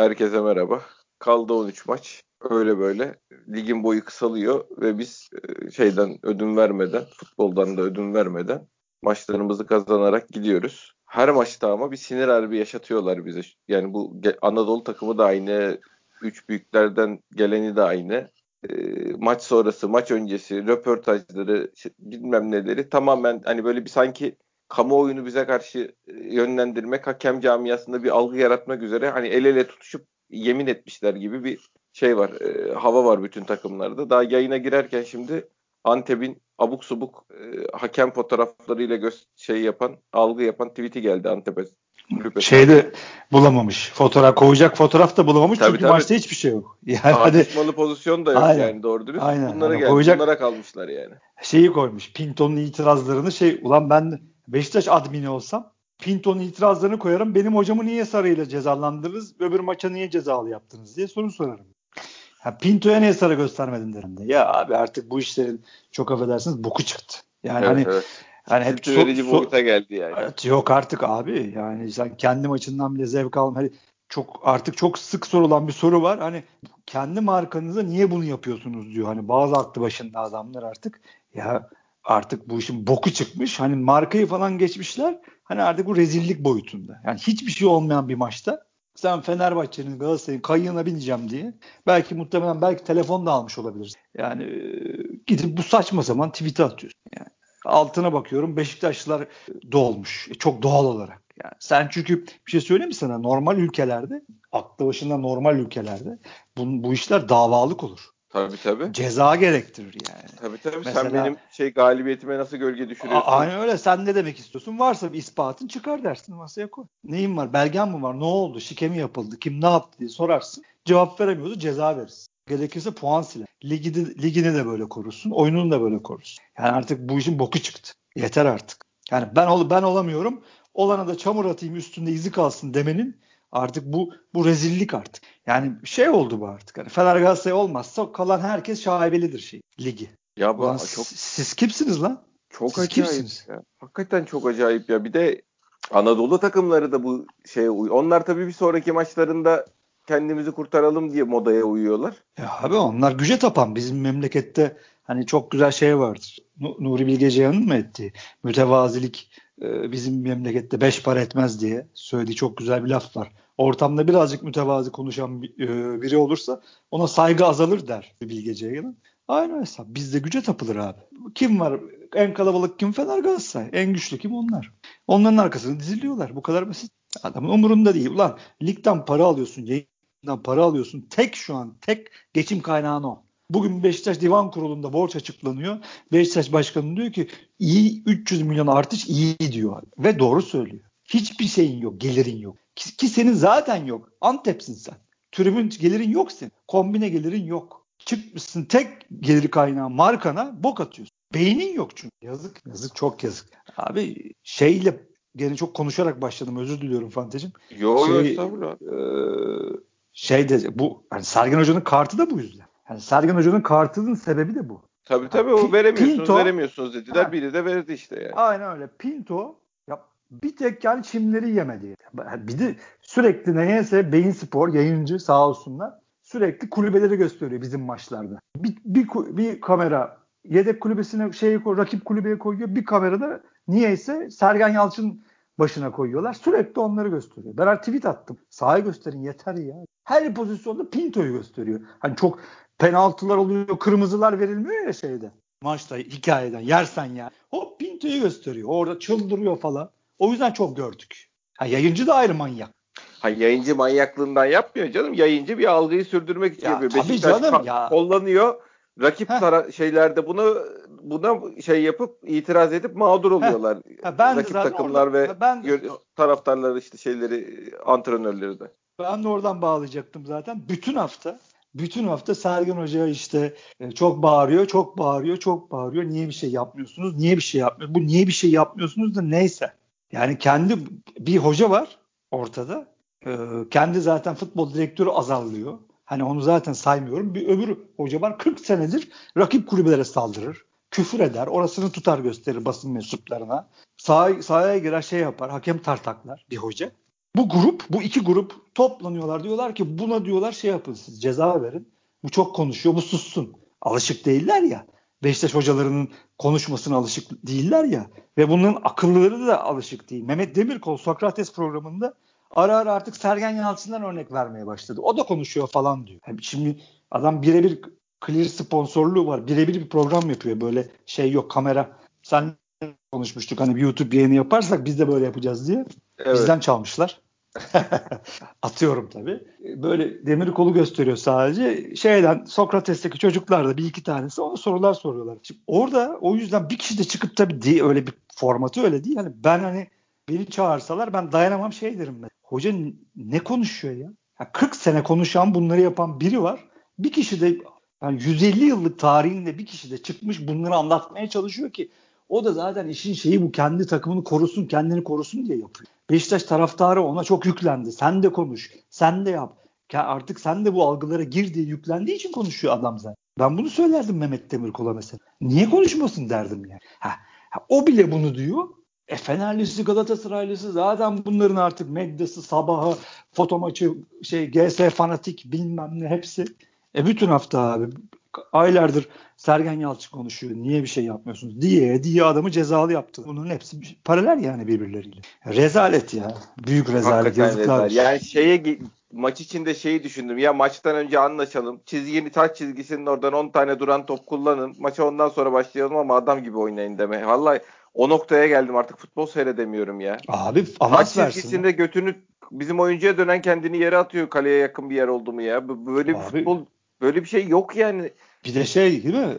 Herkese merhaba. Kaldı 13 maç. Öyle böyle ligin boyu kısalıyor ve biz e, şeyden ödün vermeden, futboldan da ödün vermeden maçlarımızı kazanarak gidiyoruz. Her maçta ama bir sinir harbi yaşatıyorlar bize. Yani bu Anadolu takımı da aynı, üç büyüklerden geleni de aynı. E, maç sonrası, maç öncesi, röportajları, bilmem neleri tamamen hani böyle bir sanki kamuoyunu bize karşı e, yönlendirmek, hakem camiasında bir algı yaratmak üzere hani el ele tutuşup yemin etmişler gibi bir şey var. E, hava var bütün takımlarda. Daha yayına girerken şimdi Antep'in abuk subuk e, hakem fotoğraflarıyla göz şey yapan, algı yapan tweet'i geldi Antep'e. Şeyde bulamamış. Fotoğraf koyacak fotoğraf da bulamamış tabii, çünkü tabii. maçta hiçbir şey yok. Yani Tartışmalı hadi, pozisyon da yok aynen, yani doğru dürüst. Aynen. Bunlara yani geldi. Koyacak, bunlara kalmışlar yani. Şeyi koymuş. Pinto'nun itirazlarını şey ulan ben Beşiktaş admini olsam Pinto'nun itirazlarını koyarım. Benim hocamı niye sarıyla cezalandırırız? Öbür maça niye cezalı yaptınız diye soru sorarım. Ha, Pinto'ya niye sarı göstermedin derim de. Ya abi artık bu işlerin çok affedersiniz boku çıktı. Yani evet, hani evet. Hani hep so, verici so, boyuta geldi yani. Evet, yok artık abi. Yani sen kendi maçından bile zevk alma. Hani çok artık çok sık sorulan bir soru var. Hani kendi markanıza niye bunu yapıyorsunuz diyor. Hani bazı aklı başında adamlar artık. Ya artık bu işin boku çıkmış. Hani markayı falan geçmişler. Hani artık bu rezillik boyutunda. Yani hiçbir şey olmayan bir maçta sen Fenerbahçe'nin Galatasaray'ın kayığına bineceğim diye belki muhtemelen belki telefon da almış olabilirsin. Yani gidip bu saçma zaman tweet atıyorsun. Yani altına bakıyorum Beşiktaşlılar dolmuş. E, çok doğal olarak. Yani sen çünkü bir şey söyleyeyim mi sana? Normal ülkelerde, aklı başında normal ülkelerde bu, bu işler davalık olur. Tabii tabii. Ceza gerektirir yani. Tabii tabii. Mesela, Sen benim şey galibiyetime nasıl gölge düşürüyorsun? Aynen öyle. Sen ne demek istiyorsun? Varsa bir ispatın çıkar dersin masaya koy. Neyin var? Belgen mi var? Ne oldu? Şike mi yapıldı? Kim ne yaptı diye sorarsın. Cevap veremiyordu. Ceza verirsin. Gerekirse puan siler. Ligi ligini de böyle korursun. Oyununu da böyle korursun. Yani artık bu işin boku çıktı. Yeter artık. Yani ben ol ben olamıyorum. Olana da çamur atayım üstünde izi kalsın demenin Artık bu bu rezillik artık. Yani şey oldu bu artık. Hani Fener Galatasaray olmazsa kalan herkes şaibelidir şey ligi. Ya bu Ulan çok siz kimsiniz lan? Çok siz acayip kimsiniz? ya. Hakikaten çok acayip ya. Bir de Anadolu takımları da bu şeye uyuyor. Onlar tabii bir sonraki maçlarında kendimizi kurtaralım diye modaya uyuyorlar. Ya abi onlar güce tapan. Bizim memlekette hani çok güzel şey vardır. Nuri Bilge Ceyhan'ın mı ettiği mütevazilik bizim memlekette beş para etmez diye söylediği çok güzel bir laf var. Ortamda birazcık mütevazi konuşan e, biri olursa ona saygı azalır der Bilge Ceyhan'ın. Aynı hesap. Bizde güce tapılır abi. Kim var? En kalabalık kim? Fener Galatasaray. En güçlü kim? Onlar. Onların arkasını diziliyorlar. Bu kadar basit. Adamın umurunda değil. Ulan ligden para alıyorsun, yayından para alıyorsun. Tek şu an, tek geçim kaynağın o. Bugün Beşiktaş Divan Kurulu'nda borç açıklanıyor. Beşiktaş Başkanı diyor ki iyi 300 milyon artış iyi diyor. Ve doğru söylüyor. Hiçbir şeyin yok, gelirin yok. Ki, ki senin zaten yok. Antep'sin sen. Tribün gelirin yok senin. Kombine gelirin yok. Çıkmışsın tek gelir kaynağı markana bok atıyorsun. Beynin yok çünkü. Yazık. Yazık çok yazık. Abi şeyle gene çok konuşarak başladım. Özür diliyorum Fantecim. Yok şey, estağfurullah. E, şey de bu hani Sergen Hoca'nın kartı da bu yüzden. Yani Sergen Hoca'nın kartının sebebi de bu. Tabii tabii o veremiyorsunuz Pinto, veremiyorsunuz dediler. Ha, biri de verdi işte yani. Aynen öyle. Pinto ya bir tek yani çimleri yemedi. Bir de sürekli neyse Beyin Spor yayıncı sağ olsunlar sürekli kulübeleri gösteriyor bizim maçlarda. Bir, bir, bir kamera yedek kulübesine şeyi koy, rakip kulübeye koyuyor. Bir kamerada niyeyse Sergen Yalçın başına koyuyorlar. Sürekli onları gösteriyor. Ben tweet attım. Sahayı gösterin yeter ya. Her pozisyonda Pinto'yu gösteriyor. Hani çok penaltılar oluyor, kırmızılar verilmiyor ya şeyde. Maçta hikayeden yersen ya. Hop Pinto'yu gösteriyor. Orada çıldırıyor falan. O yüzden çok gördük. Ha, yayıncı da ayrı manyak. Ha, yayıncı manyaklığından yapmıyor canım. Yayıncı bir algıyı sürdürmek için ya, yapıyor. Beşiktaş canım, ya. kullanıyor. Rakip tara- şeylerde bunu buna şey yapıp itiraz edip mağdur oluyorlar. Heh. Ha, ben Rakip takımlar orada, ve ben, taraftarlar işte şeyleri antrenörleri de. Ben de oradan bağlayacaktım zaten. Bütün hafta bütün hafta Sergen Hoca işte e, çok bağırıyor, çok bağırıyor, çok bağırıyor. Niye bir şey yapmıyorsunuz? Niye bir şey yapmıyor? Bu niye bir şey yapmıyorsunuz da neyse. Yani kendi bir hoca var ortada. Ee, kendi zaten futbol direktörü azarlıyor. Hani onu zaten saymıyorum. Bir öbür hoca var 40 senedir rakip kulübelere saldırır. Küfür eder. Orasını tutar gösterir basın mensuplarına. Sah sahaya girer şey yapar. Hakem tartaklar bir hoca. Bu grup, bu iki grup toplanıyorlar. Diyorlar ki buna diyorlar şey yapın siz ceza verin. Bu çok konuşuyor, bu sussun. Alışık değiller ya. Beşiktaş hocalarının konuşmasına alışık değiller ya. Ve bunların akıllıları da alışık değil. Mehmet Demirkol Sokrates programında ara ara artık Sergen Yalçın'dan örnek vermeye başladı. O da konuşuyor falan diyor. Yani şimdi adam birebir clear sponsorluğu var. Birebir bir program yapıyor. Böyle şey yok kamera. Sen konuşmuştuk hani bir YouTube yayını yaparsak biz de böyle yapacağız diye. Evet. Bizden çalmışlar. Atıyorum tabii. Böyle demir kolu gösteriyor sadece. Şeyden Sokrates'teki çocuklar da bir iki tanesi ona sorular soruyorlar. Şimdi orada o yüzden bir kişi de çıkıp tabii değil, öyle bir formatı öyle değil. Hani ben hani beni çağırsalar ben dayanamam şey derim ben. Hoca ne konuşuyor ya? ya 40 sene konuşan bunları yapan biri var. Bir kişi de yani 150 yıllık tarihinde bir kişi de çıkmış bunları anlatmaya çalışıyor ki o da zaten işin şeyi bu kendi takımını korusun, kendini korusun diye yapıyor. Beşiktaş taraftarı ona çok yüklendi. Sen de konuş, sen de yap. Artık sen de bu algılara gir diye yüklendiği için konuşuyor adam zaten. Ben bunu söylerdim Mehmet Demirkol'a mesela. Niye konuşmasın derdim yani. Ha, ha, o bile bunu diyor. E Fenerlisi, Galatasaraylısı zaten bunların artık medyası, sabahı, foto maçı, şey GS fanatik bilmem ne hepsi. E bütün hafta abi aylardır Sergen Yalçın konuşuyor. Niye bir şey yapmıyorsunuz diye diye adamı cezalı yaptı. Bunun hepsi paralel yani birbirleriyle. Rezalet ya. Büyük rezalet. Hakikaten yazıklar. Rezalet. Yani şeye maç içinde şeyi düşündüm. Ya maçtan önce anlaşalım. Çizgini taç çizgisinin oradan 10 tane duran top kullanın. Maça ondan sonra başlayalım ama adam gibi oynayın deme. Vallahi o noktaya geldim artık futbol seyredemiyorum ya. Abi avans Taç çizgisinde ya. götünü bizim oyuncuya dönen kendini yere atıyor kaleye yakın bir yer oldu mu ya. Böyle bir Abi, futbol böyle bir şey yok yani. Bir de şey değil mi?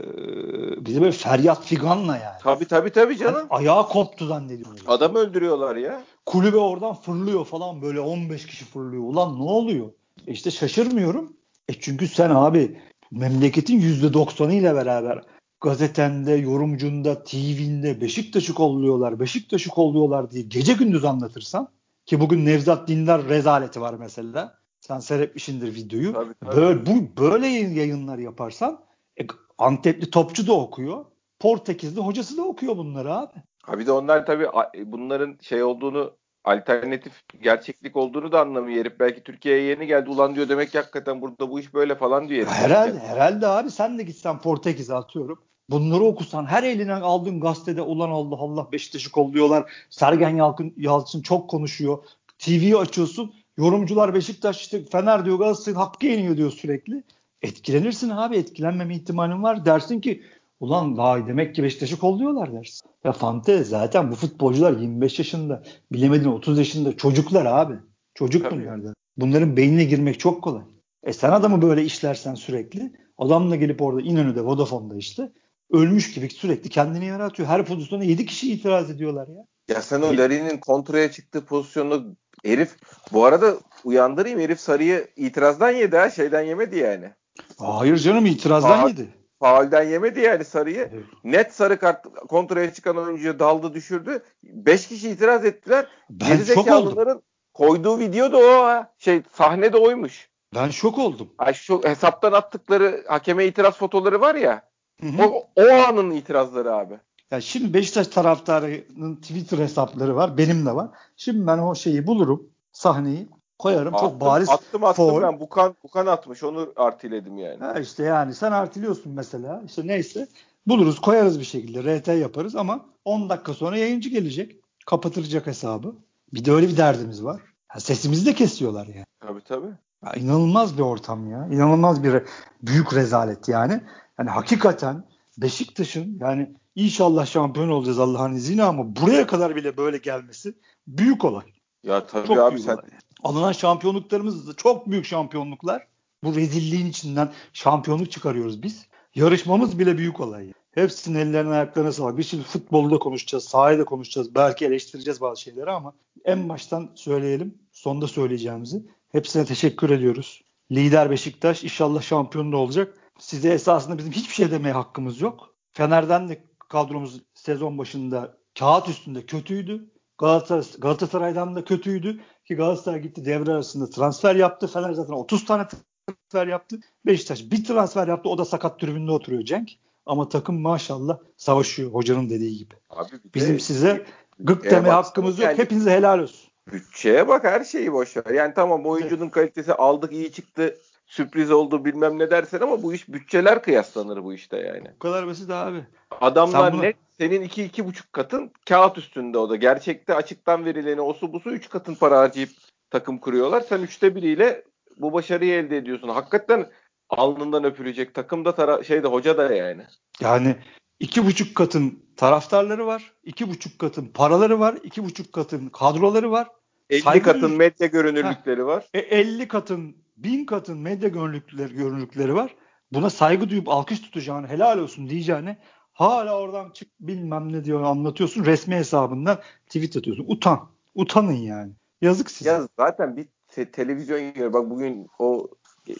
Ee, de böyle feryat figanla yani. Tabii tabii tabii canım. Yani ayağı koptu zannediyorum. Adam öldürüyorlar ya. Kulübe oradan fırlıyor falan böyle 15 kişi fırlıyor. Ulan ne oluyor? E işte şaşırmıyorum. E çünkü sen abi memleketin %90'ı ile beraber gazetende, yorumcunda, TV'nde Beşiktaş'ı kolluyorlar, Beşiktaş'ı kolluyorlar diye gece gündüz anlatırsan ki bugün Nevzat Dindar rezaleti var mesela. Sen seyretmişindir videoyu. Tabii, tabii. Böyle, bu, böyle yayınlar yaparsan e, Antepli topçu da okuyor. Portekizli hocası da okuyor bunları abi. Ha bir de onlar tabii bunların şey olduğunu alternatif gerçeklik olduğunu da anlamıyor herif. Belki Türkiye'ye yeni geldi ulan diyor demek ki hakikaten burada bu iş böyle falan diyor herif. Herhalde, herhalde abi sen de gitsen Portekiz'e atıyorum. Bunları okusan her eline aldığın gazetede ulan Allah Allah Beşiktaş'ı kolluyorlar. Sergen Yalçın, Yalçın çok konuşuyor. TV'yi açıyorsun. Yorumcular Beşiktaş işte Fener diyor Galatasaray'ın hakkı yeniyor diyor sürekli. Etkilenirsin abi etkilenmeme ihtimalin var. Dersin ki ulan vay demek ki Beşiktaş'ı kolluyorlar dersin. Ya Fante zaten bu futbolcular 25 yaşında bilemedin 30 yaşında çocuklar abi. Çocuk Tabii. bunlar da. Bunların beynine girmek çok kolay. E sen adamı böyle işlersen sürekli adamla gelip orada İnönü'de Vodafone'da işte ölmüş gibi sürekli kendini yaratıyor. Her pozisyona 7 kişi itiraz ediyorlar ya. Ya sen o Larin'in kontraya çıktığı pozisyonu herif bu arada uyandırayım herif sarıyı itirazdan yedi ha şeyden yemedi yani. Hayır canım itirazdan Faal, yedi. Faulden yemedi yani sarıyı. Evet. Net sarı kart kontraya çıkan oyuncuyu daldı düşürdü. Beş kişi itiraz ettiler. Ben şok oldum. koyduğu video da o ha. Şey sahne de oymuş. Ben şok oldum. Ay şu hesaptan attıkları hakeme itiraz fotoları var ya. Hı hı. O, o anın itirazları abi. Ya şimdi Beşiktaş taraftarının Twitter hesapları var. Benim de var. Şimdi ben o şeyi bulurum. Sahneyi koyarım. Attım, Çok bariz. Attım attım foul. ben. Bukan, Bukan atmış. Onu artiledim yani. Ha işte yani sen artiliyorsun mesela. İşte neyse. Buluruz koyarız bir şekilde. RT yaparız ama 10 dakika sonra yayıncı gelecek. Kapatılacak hesabı. Bir de öyle bir derdimiz var. Ha, sesimizi de kesiyorlar yani. Tabii tabii. Ya, inanılmaz bir ortam ya. İnanılmaz bir büyük rezalet yani. Yani hakikaten Beşiktaş'ın yani İnşallah şampiyon olacağız Allah'ın izniyle ama buraya kadar bile böyle gelmesi büyük olay. Ya tabii çok abi sen... Olay. Alınan şampiyonluklarımız da çok büyük şampiyonluklar. Bu rezilliğin içinden şampiyonluk çıkarıyoruz biz. Yarışmamız bile büyük olay. Hepsinin ellerine ayaklarına sağlık. Biz şimdi futbolda konuşacağız, sahada konuşacağız. Belki eleştireceğiz bazı şeyleri ama en baştan söyleyelim. Sonda söyleyeceğimizi. Hepsine teşekkür ediyoruz. Lider Beşiktaş inşallah şampiyon da olacak. Size esasında bizim hiçbir şey demeye hakkımız yok. Fener'den de kadromuz sezon başında kağıt üstünde kötüydü. Galatasaray, Galatasaray'dan da kötüydü ki Galatasaray gitti devre arasında transfer yaptı. Fener zaten 30 tane transfer yaptı. Beşiktaş bir transfer yaptı. O da sakat tribünde oturuyor Cenk. Ama takım maşallah savaşıyor hocanın dediği gibi. Abi Bizim de, size gık deme hakkımız yok. Yani, Hepinize helal olsun. bütçeye bak her şeyi boş ver. Yani tamam oyuncunun kalitesi aldık iyi çıktı sürpriz oldu bilmem ne dersen ama bu iş bütçeler kıyaslanır bu işte yani. Bu kadar basit abi. Adamlar bunu... net senin iki iki buçuk katın kağıt üstünde o da. Gerçekte açıktan verileni osu busu üç katın para harcayıp takım kuruyorlar. Sen üçte biriyle bu başarıyı elde ediyorsun. Hakikaten alnından öpülecek takım da tara- şeyde hoca da yani. Yani iki buçuk katın taraftarları var. iki buçuk katın paraları var. iki buçuk katın kadroları var. 50 Saygı katın medya görünürlükleri var. E, 50 katın, bin katın medya görünürlükleri, görünürlükleri var. Buna saygı duyup alkış tutacağını, helal olsun diyeceğini hala oradan çık bilmem ne diyor anlatıyorsun. Resmi hesabından tweet atıyorsun. Utan. Utanın yani. Yazık size. Ya zaten bir te- televizyon yiyor. Bak bugün o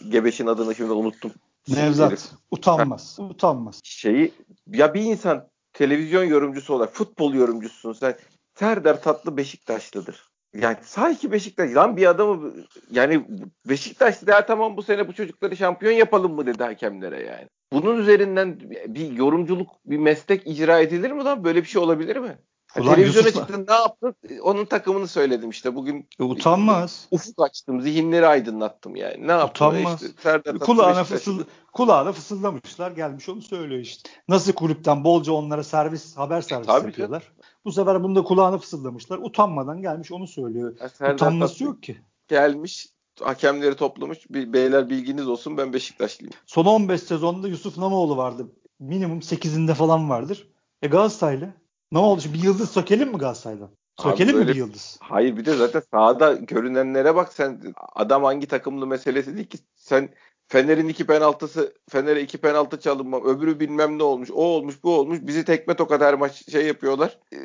Gebeş'in adını şimdi unuttum. Nevzat. Utanmaz. Ha. Utanmaz. Şeyi ya bir insan televizyon yorumcusu olarak futbol yorumcususun sen. Serdar Tatlı Beşiktaşlıdır. Yani sanki Beşiktaş lan bir adamı yani Beşiktaş ya tamam bu sene bu çocukları şampiyon yapalım mı dedi hakemlere yani. Bunun üzerinden bir yorumculuk bir meslek icra edilir mi lan? Böyle bir şey olabilir mi? Ulan Televizyona Yusuf'la... çıktın ne yaptın? Onun takımını söyledim işte. Bugün e, utanmaz. Ufuk açtım. Zihinleri aydınlattım yani. Ne yaptın? Utanmaz. Işte, kulağına, fısıl, kulağına fısıldamışlar. Gelmiş onu söylüyor işte. Nasıl kulüpten bolca onlara servis haber servisi Tabii yapıyorlar. Canım. Bu sefer bunu da kulağına fısıldamışlar. Utanmadan gelmiş onu söylüyor. Ya Utanması yok ki. Gelmiş hakemleri toplamış. Bir, beyler bilginiz olsun ben Beşiktaşlıyım. Son 15 sezonda Yusuf Namoğlu vardı. Minimum 8'inde falan vardır. E Galatasaraylı. Ne oldu? Şimdi bir yıldız sökelim mi Galatasaray'dan? Sökelim mi bir yıldız? Hayır bir de zaten sahada görünenlere bak sen adam hangi takımlı meselesi değil ki. Sen Fener'in iki penaltısı, Fener'e iki penaltı çalınma, öbürü bilmem ne olmuş, o olmuş, bu olmuş. Bizi tekme tokat her maç şey yapıyorlar. E,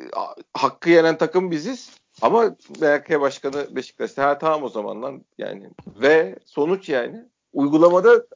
hakkı yenen takım biziz. Ama MHK başkanı Beşiktaş'ta. Ha tamam o zaman lan yani. Ve sonuç yani. Uygulamada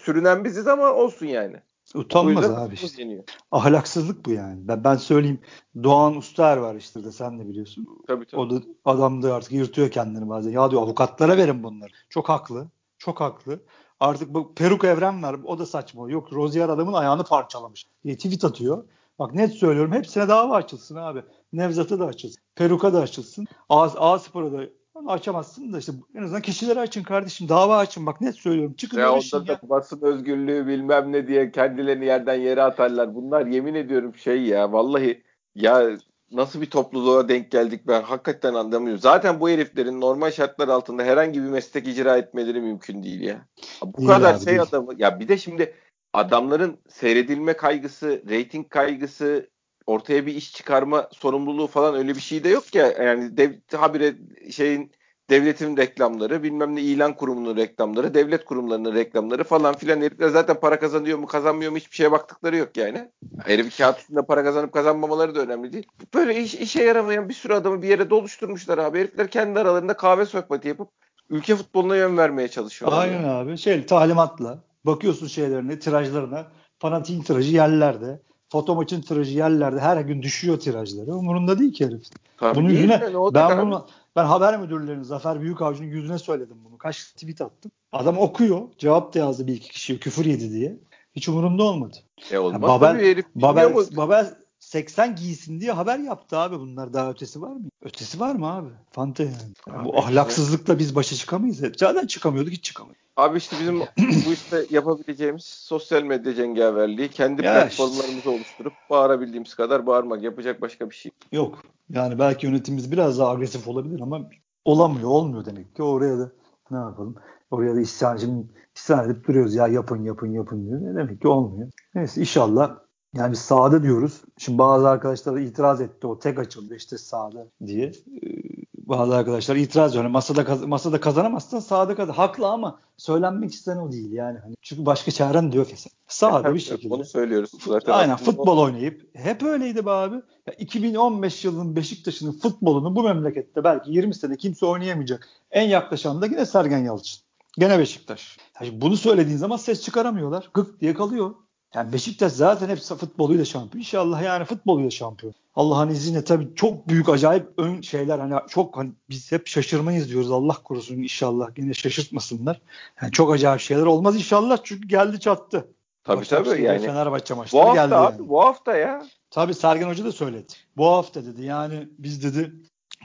sürünen biziz ama olsun yani. Utanmaz abi işte. Yeniyor. Ahlaksızlık bu yani. Ben, ben söyleyeyim Doğan Uster var işte de sen de biliyorsun. Tabii tabii. O da adam da artık yırtıyor kendini bazen. Ya diyor avukatlara verin bunları. Çok haklı. Çok haklı. Artık bu peruk evren var. O da saçma. Yok Rozier adamın ayağını parçalamış diye tweet atıyor. Bak net söylüyorum hepsine dava açılsın abi. Nevzat'a da açılsın. Peruk'a da açılsın. A, A Spor'a da açamazsın da işte en azından kişileri açın kardeşim. Dava açın bak net söylüyorum. Çıkın ya onda da ya. basın özgürlüğü bilmem ne diye kendilerini yerden yere atarlar. Bunlar yemin ediyorum şey ya vallahi ya nasıl bir topluluğa denk geldik ben hakikaten anlamıyorum. Zaten bu heriflerin normal şartlar altında herhangi bir meslek icra etmeleri mümkün değil ya. Bu değil kadar abi, şey değil. adamı ya bir de şimdi adamların seyredilme kaygısı, reyting kaygısı, ortaya bir iş çıkarma sorumluluğu falan öyle bir şey de yok ya. Yani dev, habire şeyin devletin reklamları, bilmem ne ilan kurumunun reklamları, devlet kurumlarının reklamları falan filan herifler zaten para kazanıyor mu kazanmıyor mu hiçbir şeye baktıkları yok yani. Herif kağıt üstünde para kazanıp kazanmamaları da önemli değil. Böyle iş, işe yaramayan bir sürü adamı bir yere doluşturmuşlar abi. Herifler kendi aralarında kahve sohbeti yapıp ülke futboluna yön vermeye çalışıyorlar. Aynen abi. Şey talimatla bakıyorsun şeylerine, tirajlarına. Fanatik tirajı yerlerde. Foto maçın tirajı yerlerde. Her gün düşüyor tirajları. Umurunda değil ki herif. Tabii Bunun yüzüne ben bunu ben haber müdürlerinin Zafer Büyükavcı'nın yüzüne söyledim bunu. Kaç tweet attım. Adam okuyor. Cevap da yazdı bir iki kişi küfür yedi diye. Hiç umurumda olmadı. E olmaz yani Babel, herif Babel, Babel 80 giysin diye haber yaptı abi bunlar. Daha ötesi var mı? Ötesi var mı abi? Fante yani. Abi bu ahlaksızlıkla biz başa çıkamayız. Zaten çıkamıyorduk hiç çıkamıyorduk. Abi işte bizim bu işte yapabileceğimiz sosyal medya cengaverliği kendi ya platformlarımızı işte. oluşturup bağırabildiğimiz kadar bağırmak. Yapacak başka bir şey yok. Yani belki yönetimimiz biraz daha agresif olabilir ama olamıyor, olmuyor demek ki. Oraya da ne yapalım? Oraya da isyan, şimdi isyan edip duruyoruz ya yapın yapın yapın diyor. Ne demek ki olmuyor. Neyse inşallah yani biz diyoruz. Şimdi bazı arkadaşlar itiraz etti o tek açıldı işte sahada diye. Ee, bazı arkadaşlar itiraz ediyor. Yani masada kaz- masada kazanamazsan sahada kazan. Haklı ama söylenmek istenen o değil yani. Hani çünkü başka çaren de yok esen. Sahada bir şekilde. Onu söylüyoruz zaten. Aynen futbol oynayıp hep öyleydi be abi. Ya 2015 yılının Beşiktaş'ın futbolunu bu memlekette belki 20 sene kimse oynayamayacak. En yaklaşan da yine Sergen Yalçın. Gene Beşiktaş. Yani bunu söylediğin zaman ses çıkaramıyorlar. Gık diye kalıyor. Yani Beşiktaş zaten hep futboluyla şampiyon. İnşallah yani futboluyla şampiyon. Allah'ın izniyle tabii çok büyük acayip ön şeyler hani çok hani biz hep şaşırmayız diyoruz Allah korusun inşallah yine şaşırtmasınlar. Yani çok acayip şeyler olmaz inşallah çünkü geldi çattı. Tabii Başak tabii yani. Fenerbahçe maçları bu hafta geldi abi, yani. Bu hafta ya. Tabii Sergen Hoca da söyledi. Bu hafta dedi yani biz dedi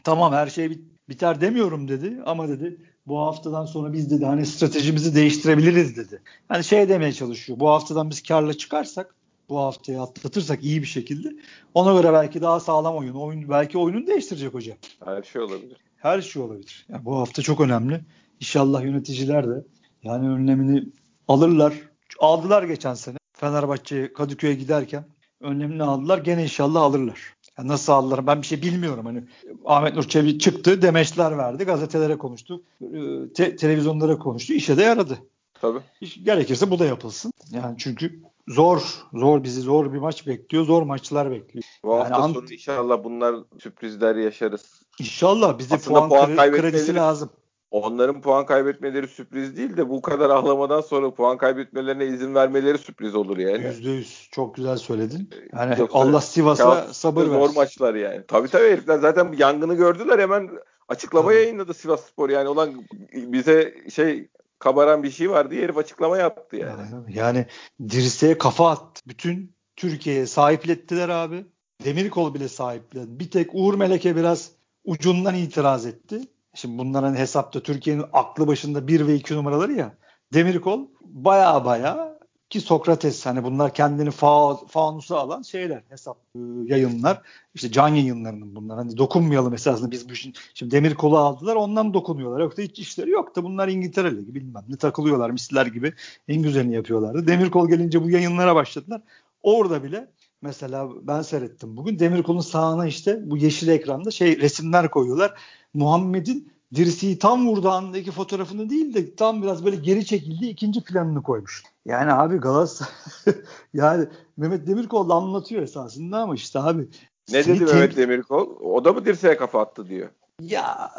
tamam her şey bir Biter demiyorum dedi ama dedi bu haftadan sonra biz dedi hani stratejimizi değiştirebiliriz dedi. Yani şey demeye çalışıyor. Bu haftadan biz karla çıkarsak bu haftayı atlatırsak iyi bir şekilde ona göre belki daha sağlam oyun, oyun belki oyunun değiştirecek hocam. Her şey olabilir. Her şey olabilir. Yani bu hafta çok önemli. İnşallah yöneticiler de yani önlemini alırlar. Aldılar geçen sene. Fenerbahçe Kadıköy'e giderken önlemini aldılar. Gene inşallah alırlar. Yani nasıl aldılar ben bir şey bilmiyorum. Hani Ahmet Nur Çebi çıktı, demeçler verdi, gazetelere konuştu, e, te- televizyonlara konuştu. İşe de yaradı. Tabii. Gerekirse bu da yapılsın. Yani çünkü zor, zor bizi zor bir maç bekliyor. Zor maçlar bekliyor. Bu yani hafta sonu inşallah bunlar sürprizler yaşarız. İnşallah bize puan, puan kre- kredisi lazım. Onların puan kaybetmeleri sürpriz değil de bu kadar ağlamadan sonra puan kaybetmelerine izin vermeleri sürpriz olur yani. Yüzde yüz. Çok güzel söyledin. Yani Yoksa Allah Sivas'a sabır versin. Zor maçlar yani. Tabii tabii herifler zaten yangını gördüler hemen açıklama tabii. yayınladı Sivas Spor. Yani olan bize şey kabaran bir şey var diye herif açıklama yaptı yani. Yani dirseğe kafa attı. Bütün Türkiye'ye sahiplettiler abi. Demirkol bile sahipledi. Bir tek Uğur Meleke biraz ucundan itiraz etti. Şimdi bunların hesapta Türkiye'nin aklı başında 1 ve 2 numaraları ya. Demirkol baya baya ki Sokrates hani bunlar kendini fa fanusa alan şeyler hesap e, yayınlar. İşte can yayınlarının bunlar. Hani dokunmayalım esasında biz bu işin şimdi demir kolu aldılar ondan dokunuyorlar? Yoksa hiç işleri yok da bunlar İngiltere Ligi bilmem ne takılıyorlar misler gibi en güzelini yapıyorlardı. Demir kol gelince bu yayınlara başladılar. Orada bile mesela ben seyrettim bugün demir kolun sağına işte bu yeşil ekranda şey resimler koyuyorlar Muhammed'in dirseği tam vurduğu andaki fotoğrafını değil de tam biraz böyle geri çekildi ikinci planını koymuş. Yani abi Galatasaray yani Mehmet Demirkol da anlatıyor esasında ama işte abi. Ne dedi Mehmet Demirkol? O da mı dirseğe kafa attı diyor. Ya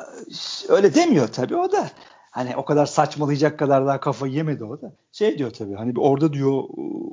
öyle demiyor tabii o da. Hani o kadar saçmalayacak kadar daha kafayı yemedi o da. Şey diyor tabii hani orada diyor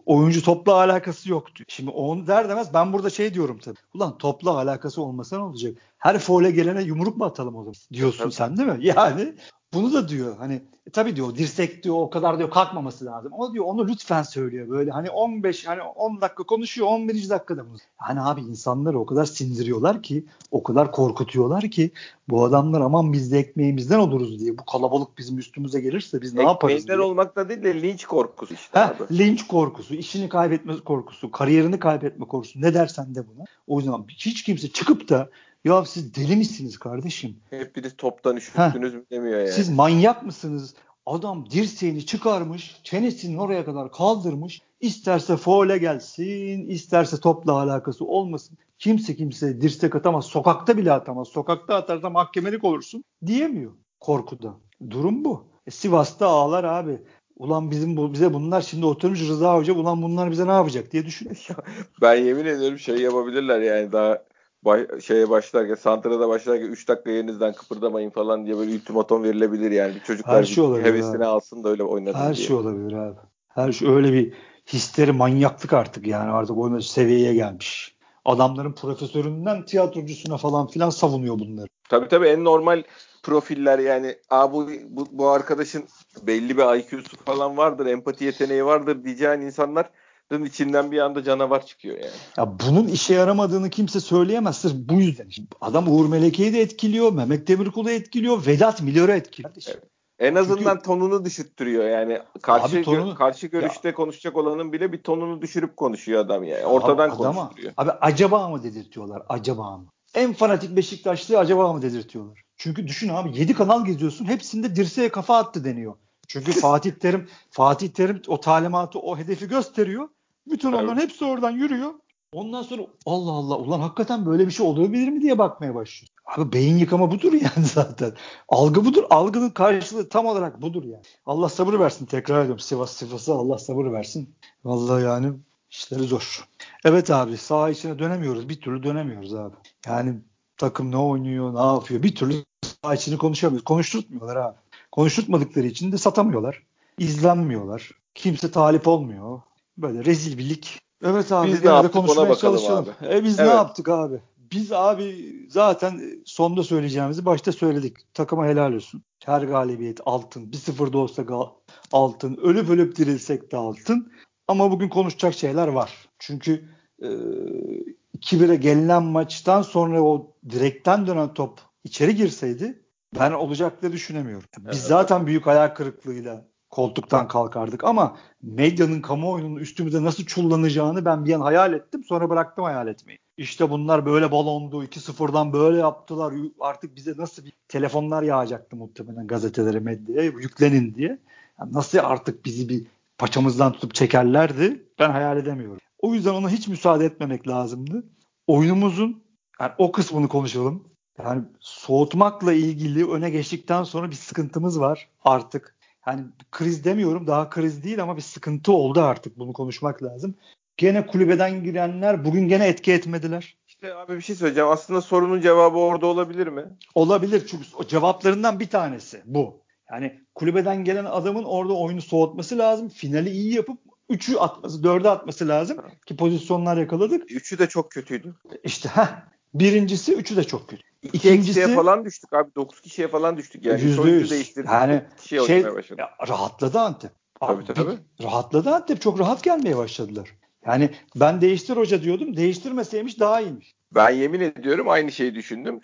oyuncu topla alakası yok diyor. Şimdi onu der demez ben burada şey diyorum tabii. Ulan topla alakası olmasa ne olacak? Her foule gelene yumruk mu atalım o zaman? Diyorsun tabii. sen değil mi? Yani bunu da diyor hani e, tabii diyor dirsek diyor o kadar diyor kalkmaması lazım. O diyor onu lütfen söylüyor böyle hani 15 hani 10 dakika konuşuyor 11. dakikada bunu. Hani abi insanları o kadar sindiriyorlar ki o kadar korkutuyorlar ki bu adamlar aman biz de ekmeğimizden oluruz diye bu kalabalık bizim üstümüze gelirse biz ne yaparız Ekmeğinden olmakta değil de linç korkusu işte Heh, abi. Linç korkusu, işini kaybetme korkusu, kariyerini kaybetme korkusu ne dersen de buna. O yüzden hiç kimse çıkıp da ya siz deli misiniz kardeşim? Hepiniz toptan üşüttünüz mü demiyor yani. Siz manyak mısınız? Adam dirseğini çıkarmış, çenesini oraya kadar kaldırmış. İsterse foule gelsin, isterse topla alakası olmasın. Kimse kimse dirsek atamaz. Sokakta bile atamaz. Sokakta atarsa mahkemelik olursun diyemiyor korkuda. Durum bu. E, Sivas'ta ağlar abi. Ulan bizim bu bize bunlar şimdi oturmuş Rıza Hoca ulan bunlar bize ne yapacak diye düşünüyor. ben yemin ediyorum şey yapabilirler yani daha baş, şeye başlarken Santra'da başlarken 3 dakika yerinizden kıpırdamayın falan diye böyle ultimatom verilebilir yani. Çocuklar Her şey bir hevesini abi. alsın da öyle oynasın Her diye. şey olabilir abi. Her şey öyle bir histeri manyaklık artık yani artık o seviyeye gelmiş. Adamların profesöründen tiyatrocusuna falan filan savunuyor bunları. Tabii tabii en normal profiller yani Aa, bu, bu, bu arkadaşın belli bir IQ'su falan vardır, empati yeteneği vardır diyeceğin insanlar içinden bir anda canavar çıkıyor yani. Ya bunun işe yaramadığını kimse söyleyemez. Sırf bu yüzden. Adam Uğur Meleke'yi de etkiliyor. Mehmet Demirkul'u etkiliyor. Vedat Milor'u etkiliyor. Evet. En azından Çünkü, tonunu düşürttürüyor yani. Karşı tonunu, gö- karşı görüşte ya, konuşacak olanın bile bir tonunu düşürüp konuşuyor adam yani. Ortadan abi, adama, konuşturuyor. Abi acaba mı dedirtiyorlar? Acaba mı? En fanatik Beşiktaşlı acaba mı dedirtiyorlar? Çünkü düşün abi 7 kanal geziyorsun. Hepsinde dirseğe kafa attı deniyor. Çünkü Fatih Terim Fatih Terim o talimatı o hedefi gösteriyor. Bütün evet. onların hepsi oradan yürüyor. Ondan sonra Allah Allah ulan hakikaten böyle bir şey olabilir mi diye bakmaya başlıyor. Abi beyin yıkama budur yani zaten. Algı budur. Algının karşılığı tam olarak budur yani. Allah sabır versin tekrar ediyorum. Sivas Sivas'a Allah sabır versin. Vallahi yani işleri zor. Evet abi saha içine dönemiyoruz. Bir türlü dönemiyoruz abi. Yani takım ne oynuyor, ne yapıyor bir türlü saha içini konuşamıyoruz. Konuşturtmuyorlar abi. Konuşturtmadıkları için de satamıyorlar. İzlenmiyorlar. Kimse talip olmuyor. Böyle rezil bir lig. Evet abi. Biz ne yaptık ona bakalım çalışalım. abi. E biz evet. ne yaptık abi? Biz abi zaten sonda söyleyeceğimizi başta söyledik. Takıma helal olsun. Her galibiyet altın. Bir sıfırda olsa gal- altın. Ölüp ölüp dirilsek de altın. Ama bugün konuşacak şeyler var. Çünkü e, 2-1'e gelinen maçtan sonra o direkten dönen top içeri girseydi Ben olacak düşünemiyorum. Biz evet. zaten büyük hayal kırıklığıyla koltuktan kalkardık ama medyanın kamuoyunun üstümüze nasıl çullanacağını ben bir an hayal ettim sonra bıraktım hayal etmeyi. İşte bunlar böyle balondu 2-0'dan böyle yaptılar artık bize nasıl bir telefonlar yağacaktı muhtemelen gazetelere medyaya yüklenin diye. Yani nasıl artık bizi bir paçamızdan tutup çekerlerdi ben hayal edemiyorum. O yüzden ona hiç müsaade etmemek lazımdı. Oyunumuzun yani o kısmını konuşalım. Yani soğutmakla ilgili öne geçtikten sonra bir sıkıntımız var artık. Yani kriz demiyorum daha kriz değil ama bir sıkıntı oldu artık bunu konuşmak lazım. Gene kulübeden girenler bugün gene etki etmediler. İşte abi bir şey söyleyeceğim. Aslında sorunun cevabı orada olabilir mi? Olabilir çünkü o cevaplarından bir tanesi bu. Yani kulübeden gelen adamın orada oyunu soğutması lazım. Finali iyi yapıp 3'ü atması, 4'ü atması lazım ki pozisyonlar yakaladık. 3'ü de çok kötüydü. İşte ha birincisi 3'ü de çok kötü. İkincisi kişiye falan düştük abi. 9 kişiye falan düştük yani. Yüzde yüz. değiştirdik. Yani şey, şey ya, rahatladı Antep. Tabii tabii. rahatladı Antep. Çok rahat gelmeye başladılar. Yani ben değiştir hoca diyordum. Değiştirmeseymiş daha iyiymiş. Ben yemin ediyorum aynı şeyi düşündüm.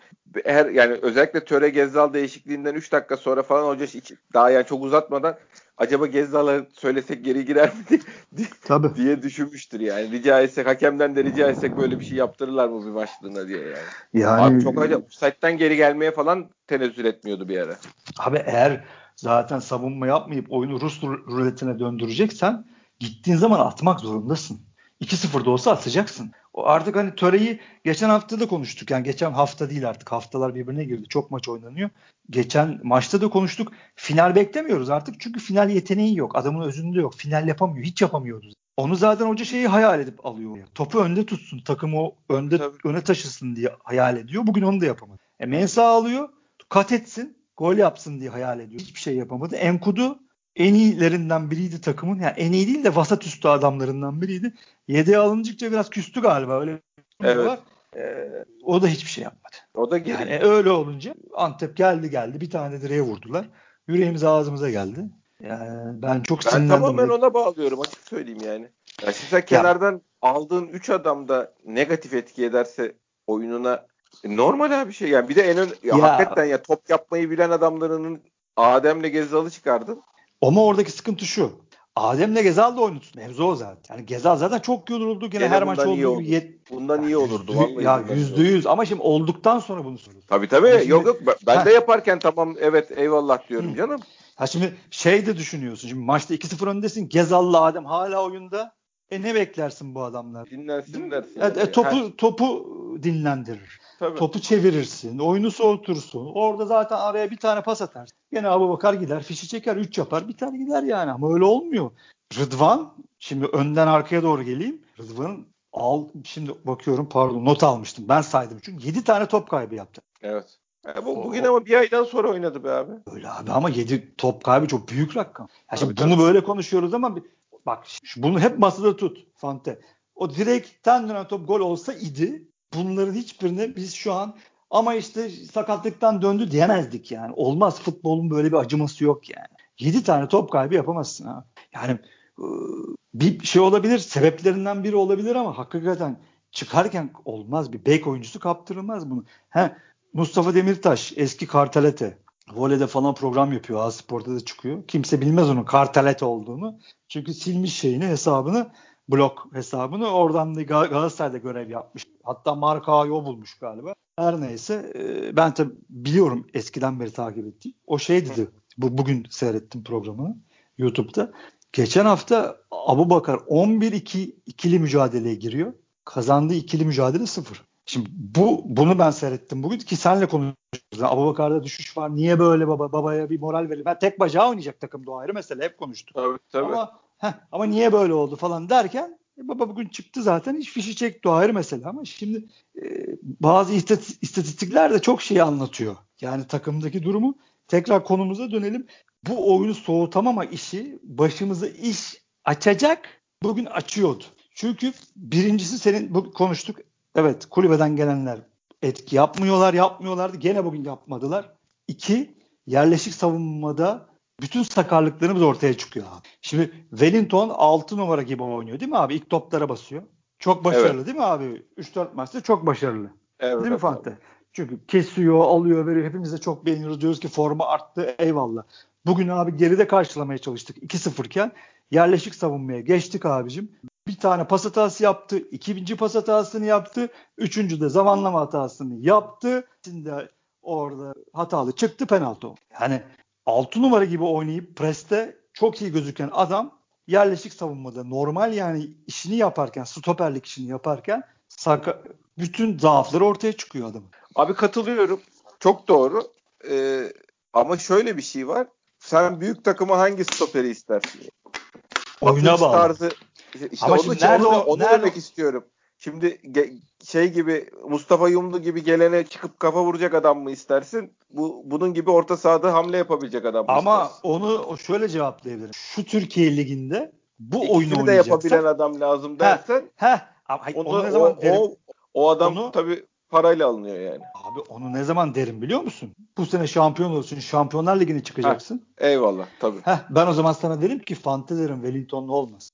Her yani özellikle Töre Gezzal değişikliğinden 3 dakika sonra falan hoca hiç, daha yani çok uzatmadan acaba Gezzal'a söylesek geri girer mi diye, diye düşünmüştür yani. Rica etsek hakemden de rica etsek böyle bir şey yaptırırlar mı bir maçlığına diye yani. yani abi çok acayip site'den geri gelmeye falan tenezzül etmiyordu bir ara. Abi eğer zaten savunma yapmayıp oyunu Rus ruletine döndüreceksen gittiğin zaman atmak zorundasın. 2-0'da olsa atacaksın. Artık hani töreyi geçen hafta da konuştuk. Yani geçen hafta değil artık. Haftalar birbirine girdi. Çok maç oynanıyor. Geçen maçta da konuştuk. Final beklemiyoruz artık. Çünkü final yeteneği yok. Adamın özünde yok. Final yapamıyor. Hiç yapamıyordu. Onu zaten hoca şeyi hayal edip alıyor. Topu önde tutsun. Takımı önde Tabii. öne taşısın diye hayal ediyor. Bugün onu da yapamadı. E Mensa alıyor. Kat etsin. Gol yapsın diye hayal ediyor. Hiçbir şey yapamadı. Enkudu en iyilerinden biriydi takımın. Yani en iyi değil de vasat üstü adamlarından biriydi. Yedeğe alınacakça biraz küstü galiba öyle evet. var. Ee, o da hiçbir şey yapmadı. O da geri. Yani öyle olunca Antep geldi geldi bir tane direğe vurdular. Yüreğimiz ağzımıza geldi. Yani ben çok ben sinirlendim. Ben tamamen ona bağlıyorum açık söyleyeyim yani. Yani sen kenardan aldığın 3 adam da negatif etki ederse oyununa e, normal abi şey yani bir de en ön ya, ya, hakikaten ya top yapmayı bilen adamlarının Adem'le Gezzal'ı çıkardın. Ama oradaki sıkıntı şu. Adem'le Gezal da oynatın. Mevzu o zaten. Yani Gezal zaten çok yoruldu. Gene, Gene her maç olduğu oldu. Yet... Bundan iyi olurdu. Vallahi ya yüzde yüz ama şimdi olduktan sonra bunu soruyorsun. Tabii tabii. Şimdi... Yok yok. Ben Heh. de yaparken tamam evet eyvallah diyorum Hı. canım. Ha şimdi şey de düşünüyorsun. Şimdi maçta 2-0 öndesin. Gezal'la Adem hala oyunda. E ne beklersin bu adamlar? Dinlensin dersin. Evet, yani. e, topu topu dinlendirir. Tabii. Topu çevirirsin. Oyunu soğutursun. Orada zaten araya bir tane pas atarsın. Gene Abu Bakar gider. Fişi çeker. 3 yapar. Bir tane gider yani. Ama öyle olmuyor. Rıdvan şimdi önden arkaya doğru geleyim. Rıdvan'ın al şimdi bakıyorum pardon not almıştım. Ben saydım çünkü 7 tane top kaybı yaptı. Evet. Yani bu, bugün ama bir aydan sonra oynadı be abi. Öyle abi ama 7 top kaybı çok büyük rakam. Ya şimdi tabii, bunu tabii. böyle konuşuyoruz ama bir, bak bunu hep masada tut Fante. O direkten dönen top gol olsa idi bunların hiçbirine biz şu an ama işte sakatlıktan döndü diyemezdik yani. Olmaz futbolun böyle bir acıması yok yani. 7 tane top kaybı yapamazsın ha. Yani ıı, bir şey olabilir, sebeplerinden biri olabilir ama hakikaten çıkarken olmaz. Bir bek oyuncusu kaptırılmaz bunu. He, Mustafa Demirtaş eski Kartalete. Voley'de falan program yapıyor. A Spor'da da çıkıyor. Kimse bilmez onun Kartalete olduğunu. Çünkü silmiş şeyini, hesabını blok hesabını. Oradan da Galatasaray'da görev yapmış. Hatta Marka'yı o bulmuş galiba. Her neyse e, ben tabi biliyorum eskiden beri takip ettiğim. O şey dedi. Bu, bugün seyrettim programını YouTube'da. Geçen hafta Abu Bakar 11-2 ikili mücadeleye giriyor. Kazandığı ikili mücadele sıfır. Şimdi bu bunu ben seyrettim bugün ki senle konuşuyoruz. Abu Bakar'da düşüş var. Niye böyle baba babaya bir moral verir? Ben tek bacağı oynayacak takım o ayrı mesele. Hep konuştuk. Tabii tabii. Ama Heh, ama niye böyle oldu falan derken e, baba bugün çıktı zaten hiç fişi çekti o ayrı mesele ama şimdi e, bazı istatistikler de çok şey anlatıyor. Yani takımdaki durumu tekrar konumuza dönelim. Bu oyunu soğutamama işi başımıza iş açacak bugün açıyordu. Çünkü birincisi senin bu konuştuk. Evet kulübeden gelenler etki yapmıyorlar yapmıyorlardı. Gene bugün yapmadılar. İki yerleşik savunmada bütün sakarlıklarımız ortaya çıkıyor abi. Şimdi Wellington 6 numara gibi oynuyor değil mi abi? İlk toplara basıyor. Çok başarılı evet. değil mi abi? 3-4 maçta çok başarılı. Evet, değil mi Fante? Çünkü kesiyor, alıyor, veriyor. Hepimiz de çok beğeniyoruz. Diyoruz ki forma arttı. Eyvallah. Bugün abi geride karşılamaya çalıştık 2-0 iken. Yerleşik savunmaya geçtik abicim. Bir tane pas hatası yaptı. ikinci pas hatasını yaptı. Üçüncü de zamanlama hatasını yaptı. Şimdi orada hatalı çıktı penaltı. Yani 6 numara gibi oynayıp preste çok iyi gözüken adam yerleşik savunmada normal yani işini yaparken stoperlik işini yaparken saka, bütün zaafları ortaya çıkıyor adam. Abi katılıyorum. Çok doğru. Ee, ama şöyle bir şey var. Sen büyük takıma hangi stoperi istersin? Oyuna bağlı. Tarzı, işte Ama onu, şimdi nerede, onu, onu nerede, demek istiyorum. Şimdi şey gibi Mustafa Yumlu gibi gelene çıkıp kafa vuracak adam mı istersin? Bu bunun gibi orta sahada hamle yapabilecek adam mı Ama istersin? onu şöyle cevaplayabilirim. Şu Türkiye liginde bu İkisini oyunu de yapabilen adam lazım dersen. He, onu, onu ne zaman o, o, o adam onu, tabii parayla alınıyor yani. Abi onu ne zaman derim biliyor musun? Bu sene şampiyon olursun. Şampiyonlar Ligi'ne çıkacaksın. Heh, eyvallah tabii. Heh, ben o zaman sana derim ki Fantezer'in Wellington'lu olmaz.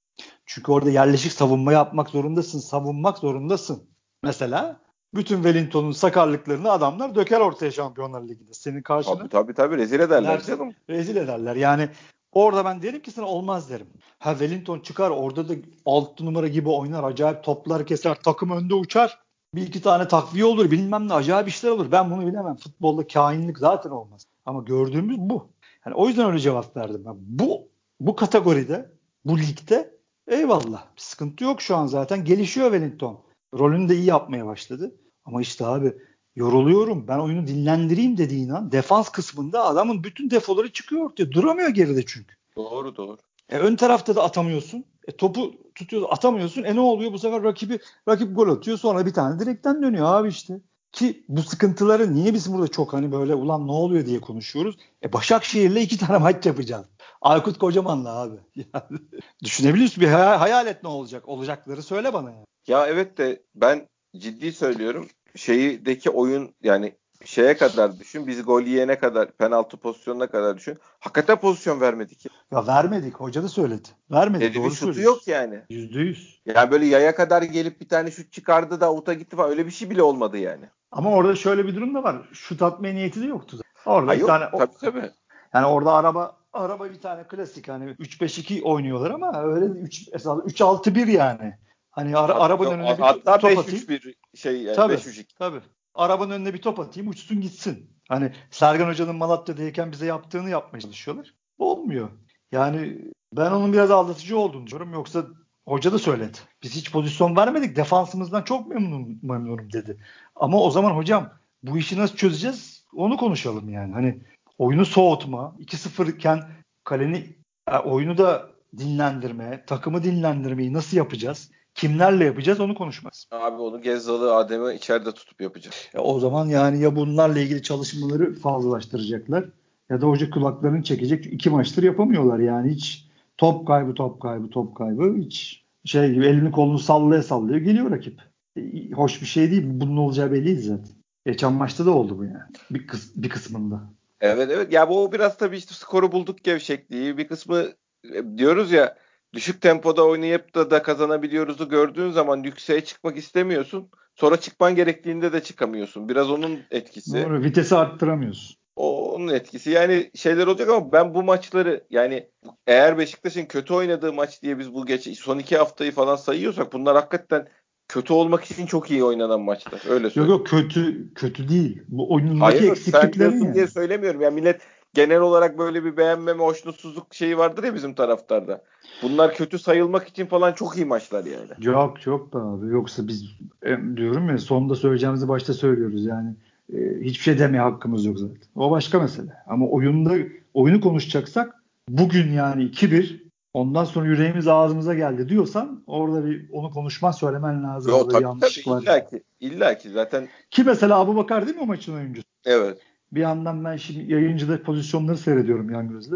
Çünkü orada yerleşik savunma yapmak zorundasın. Savunmak zorundasın. Mesela bütün Wellington'un sakarlıklarını adamlar döker ortaya Şampiyonlar Ligi'nde. Senin karşına. Tabii tabii, tabii rezil ederler canım. Rezil ederler. Yani orada ben derim ki sana olmaz derim. Ha Wellington çıkar orada da 6 numara gibi oynar. Acayip toplar keser. Takım önde uçar. Bir iki tane takviye olur. Bilmem ne acayip işler olur. Ben bunu bilemem. Futbolda kainlik zaten olmaz. Ama gördüğümüz bu. Yani o yüzden öyle cevap verdim ben. Bu bu kategoride, bu ligde eyvallah. Bir sıkıntı yok şu an zaten. Gelişiyor Wellington. Rolünü de iyi yapmaya başladı. Ama işte abi yoruluyorum. Ben oyunu dinlendireyim dediğin an defans kısmında adamın bütün defoları çıkıyor ortaya. Duramıyor geride çünkü. Doğru doğru. E, ön tarafta da atamıyorsun. E, topu tutuyor atamıyorsun. E ne oluyor bu sefer rakibi rakip gol atıyor sonra bir tane direkten dönüyor abi işte. Ki bu sıkıntıları niye biz burada çok hani böyle ulan ne oluyor diye konuşuyoruz. E Başakşehir'le iki tane maç yapacağız. Aykut Kocaman'la abi. Yani, düşünebiliyorsun bir hayal, hayal et ne olacak. Olacakları söyle bana ya. Ya evet de ben ciddi söylüyorum. Şeydeki oyun yani şeye kadar düşün. Biz gol yiyene kadar penaltı pozisyonuna kadar düşün. Hakikaten pozisyon vermedik. Ya, ya vermedik. Hoca da söyledi. Vermedik. Dedi, doğru bir şutu yok yani. Yüzde yüz. Yani böyle yaya kadar gelip bir tane şut çıkardı da avuta gitti falan. Öyle bir şey bile olmadı yani. Ama orada şöyle bir durum da var. Şut atmaya niyeti de yoktu. Orada ha, bir yok, tane tabii, tabii. Yani orada araba araba bir tane klasik hani 3-5-2 oynuyorlar ama öyle 3 3-6-1 yani. Hani ara, arabanın önüne bir top 5 atayım. bir şey yani tabii, 5 3 Tabii. Arabanın önüne bir top atayım uçsun gitsin. Hani Sergen Hoca'nın Malatya'dayken bize yaptığını yapmaya çalışıyorlar. Olmuyor. Yani ben onun biraz aldatıcı olduğunu düşünüyorum. Yoksa hoca da söyledi. Biz hiç pozisyon vermedik. Defansımızdan çok memnunum, memnunum dedi. Ama o zaman hocam bu işi nasıl çözeceğiz? Onu konuşalım yani. Hani oyunu soğutma, 2-0 iken kaleni e, oyunu da dinlendirme, takımı dinlendirmeyi nasıl yapacağız? Kimlerle yapacağız onu konuşmaz. Abi onu Gezzalı Adem'i içeride tutup yapacağız. Ya o zaman yani ya bunlarla ilgili çalışmaları fazlalaştıracaklar ya da hoca kulaklarını çekecek. iki maçtır yapamıyorlar yani hiç top kaybı top kaybı top kaybı hiç şey gibi elini kolunu sallaya sallıyor geliyor rakip. E, hoş bir şey değil. Bunun olacağı belliydi zaten. Geçen maçta da oldu bu yani. Bir, kıs bir kısmında. Evet evet. Ya bu biraz tabii işte skoru bulduk gevşekliği. Bir kısmı e, diyoruz ya düşük tempoda oynayıp da da kazanabiliyoruzu gördüğün zaman yükseğe çıkmak istemiyorsun. Sonra çıkman gerektiğinde de çıkamıyorsun. Biraz onun etkisi. Doğru. Vitesi arttıramıyorsun. O, onun etkisi. Yani şeyler olacak ama ben bu maçları yani eğer Beşiktaş'ın kötü oynadığı maç diye biz bu geç son iki haftayı falan sayıyorsak bunlar hakikaten kötü olmak için çok iyi oynanan maçlar. Öyle söyleyeyim. Yok yok kötü kötü değil. Bu oyunundaki Hayır, eksiklikleri yani. diye söylemiyorum. Yani millet genel olarak böyle bir beğenmeme, hoşnutsuzluk şeyi vardır ya bizim taraftarda. Bunlar kötü sayılmak için falan çok iyi maçlar yani. Yok çok da abi. Yoksa biz e, diyorum ya sonunda söyleyeceğimizi başta söylüyoruz yani. E, hiçbir şey demeye hakkımız yok zaten. O başka mesele. Ama oyunda oyunu konuşacaksak bugün yani 2-1 Ondan sonra yüreğimiz ağzımıza geldi diyorsan orada bir onu konuşman söylemen lazım. Yo, tabii, tabii, var. İlla ki, illa ki zaten. Ki mesela Abu Bakar değil mi o maçın oyuncusu? Evet. Bir yandan ben şimdi yayıncıda pozisyonları seyrediyorum yan gözle.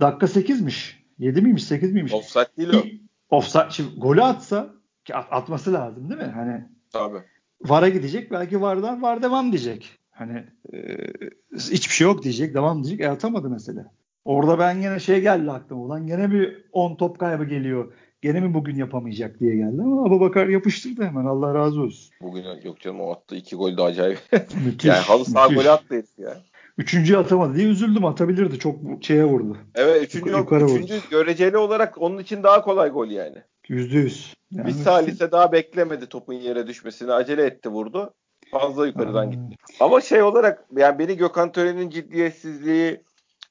Dakika 8'miş. 7 miymiş 8 miymiş? Offside değil o. Offside. Şimdi golü atsa ki atması lazım değil mi? Hani Tabii. VAR'a gidecek belki VAR'dan VAR devam diyecek. Hani e, hiçbir şey yok diyecek devam diyecek. E atamadı mesela. Orada ben yine şey geldi aklıma. Ulan gene bir 10 top kaybı geliyor. Gene mi bugün yapamayacak diye geldi ama Abubakar yapıştırdı hemen Allah razı olsun. Bugün yok canım o attı iki gol de acayip. Müthiş. yani halı saha golü attı herif ya. Üçüncüyü atamadı diye üzüldüm atabilirdi çok şeye vurdu. Evet üçüncü, Yukarı- yok, üçüncü göreceli olarak onun için daha kolay gol yani. Yüzde yüz. Yani bir salise daha beklemedi topun yere düşmesini. Acele etti vurdu. Fazla yukarıdan gitti. Ama şey olarak yani beni Gökhan Tören'in ciddiyetsizliği,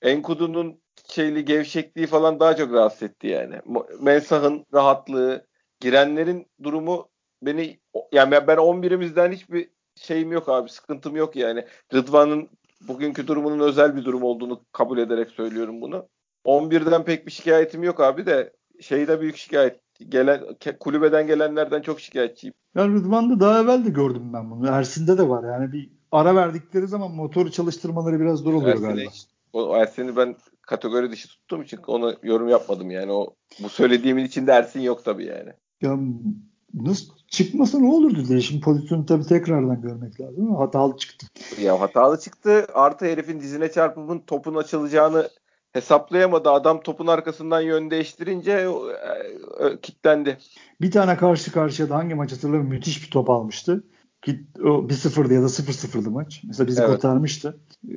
Enkudu'nun şeyli gevşekliği falan daha çok rahatsız etti yani. Mensah'ın rahatlığı, girenlerin durumu beni yani ben 11'imizden hiçbir şeyim yok abi, sıkıntım yok yani. Rıdvan'ın bugünkü durumunun özel bir durum olduğunu kabul ederek söylüyorum bunu. 11'den pek bir şikayetim yok abi de şeyde büyük şikayet. Gelen kulübeden gelenlerden çok şikayetçiyim. Ya Rıdvan'da daha evvel de gördüm ben bunu. Ersin'de de var. Yani bir ara verdikleri zaman motoru çalıştırmaları biraz zor oluyor Ersin'e galiba. hiç- O Ersin'i ben kategori dışı tuttuğum için onu yorum yapmadım yani. O bu söylediğimin içinde Ersin yok tabii yani. Ya nasıl çıkmasa ne olurdu diye. Şimdi pozisyonu tabii tekrardan görmek lazım hatalı çıktı. Ya hatalı çıktı. Artı herifin dizine çarpıp topun açılacağını hesaplayamadı. Adam topun arkasından yön değiştirince e, e, kilitlendi. Bir tane karşı karşıya da hangi maç hatırlamıyorum müthiş bir top almıştı. Ki o 1-0'dı ya da 0-0'dı maç. Mesela bizi Evet. kurtarmıştı. Ee,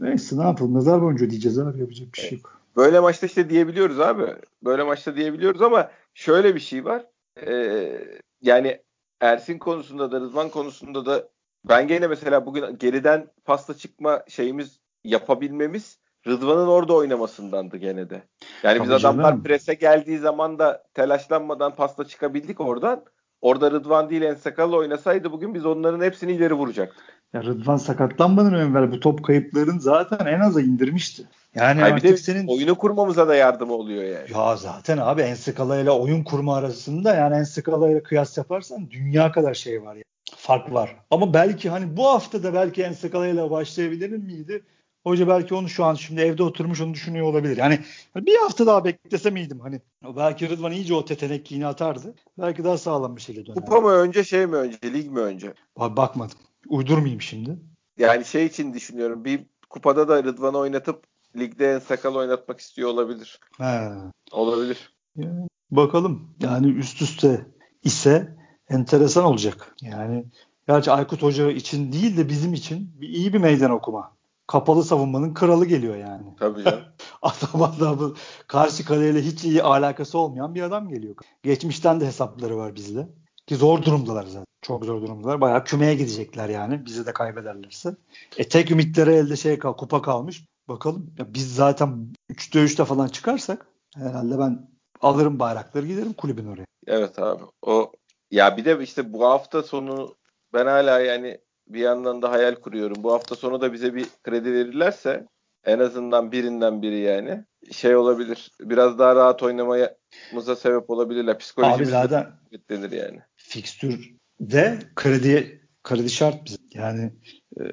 neyse ne yapalım. Nazar boncuğu diyeceğiz abi. Yapacak bir şey yok. Böyle maçta işte diyebiliyoruz abi. Böyle maçta diyebiliyoruz ama şöyle bir şey var. Ee, yani Ersin konusunda da Rıdvan konusunda da ben gene mesela bugün geriden pasta çıkma şeyimiz yapabilmemiz Rıdvan'ın orada oynamasındandı gene de. Yani biz Tabii canım. adamlar prese geldiği zaman da telaşlanmadan pasta çıkabildik oradan. Orada Rıdvan değil Ensakal oynasaydı bugün biz onların hepsini ileri vuracaktık. Ya Rıdvan sakatlanmadan evvel bu top kayıplarını zaten en aza indirmişti. Yani Ay bir artık de senin oyunu kurmamıza da yardımı oluyor yani. Ya zaten abi Enskala ile oyun kurma arasında yani Enskala ile kıyas yaparsan dünya kadar şey var ya. Fark var. Ama belki hani bu hafta da belki Enskala ile başlayabilir miydi? Hoca belki onu şu an şimdi evde oturmuş onu düşünüyor olabilir. Yani bir hafta daha beklese miydim hani? Belki Rıdvan iyice o tetenekliğini atardı. Belki daha sağlam bir şekilde dönerdi. Kupa mı önce şey mi önce lig mi önce? Abi bakmadım. Uydurmayayım şimdi. Yani şey için düşünüyorum. Bir kupada da Rıdvan'ı oynatıp ligde en sakal oynatmak istiyor olabilir. He. Olabilir. Yani bakalım. Yani üst üste ise enteresan olacak. Yani gerçi Aykut Hoca için değil de bizim için bir iyi bir meydan okuma. Kapalı savunmanın kralı geliyor yani. Tabii canım. Adam adamı karşı kaleyle hiç iyi alakası olmayan bir adam geliyor. Geçmişten de hesapları var bizde. Ki zor durumdalar zaten. Çok zor durumdalar. Bayağı kümeye gidecekler yani. Bizi de kaybederlerse. E tek ümitleri elde şey kal, kupa kalmış. Bakalım. Ya biz zaten 3'te 3'te falan çıkarsak herhalde ben alırım bayrakları giderim kulübün oraya. Evet abi. O ya bir de işte bu hafta sonu ben hala yani bir yandan da hayal kuruyorum. Bu hafta sonu da bize bir kredi verirlerse en azından birinden biri yani şey olabilir. Biraz daha rahat oynamamıza sebep olabilirler. Abi Psikolojimiz zaten denir yani. fikstürde kredi kredi şart bize. Yani e,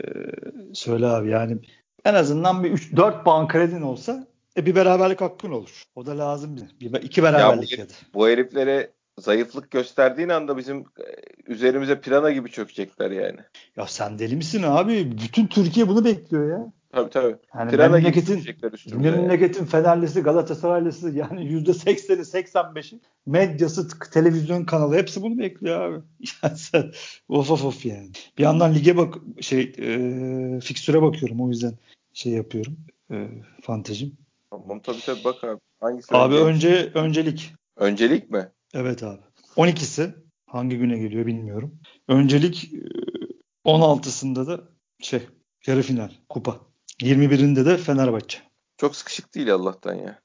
söyle abi yani en azından bir 3 4 puan kredin olsa e, bir beraberlik hakkın olur. O da lazım bize. Bir, iki beraberlik Ya ya, da. Bu heriflere zayıflık gösterdiğin anda bizim e, üzerimize plana gibi çökecekler yani. Ya sen deli misin abi? Bütün Türkiye bunu bekliyor ya. Tabii tabii. Yani gibi memleketin, üstümüze. yani. memleketin Fenerlisi, Galatasaraylısı yani %80'i 85'i medyası, televizyon kanalı hepsi bunu bekliyor abi. Yani sen of of of yani. Bir yandan lige bak şey e, fikstüre bakıyorum o yüzden şey yapıyorum. E, fantezim. Tamam tabii tabii bak abi. Hangisi Abi önce öncelik. Öncelik mi? Evet abi. 12'si hangi güne geliyor bilmiyorum. Öncelik e, 16'sında da şey yarı final kupa. 21'inde de Fenerbahçe. Çok sıkışık değil Allah'tan ya.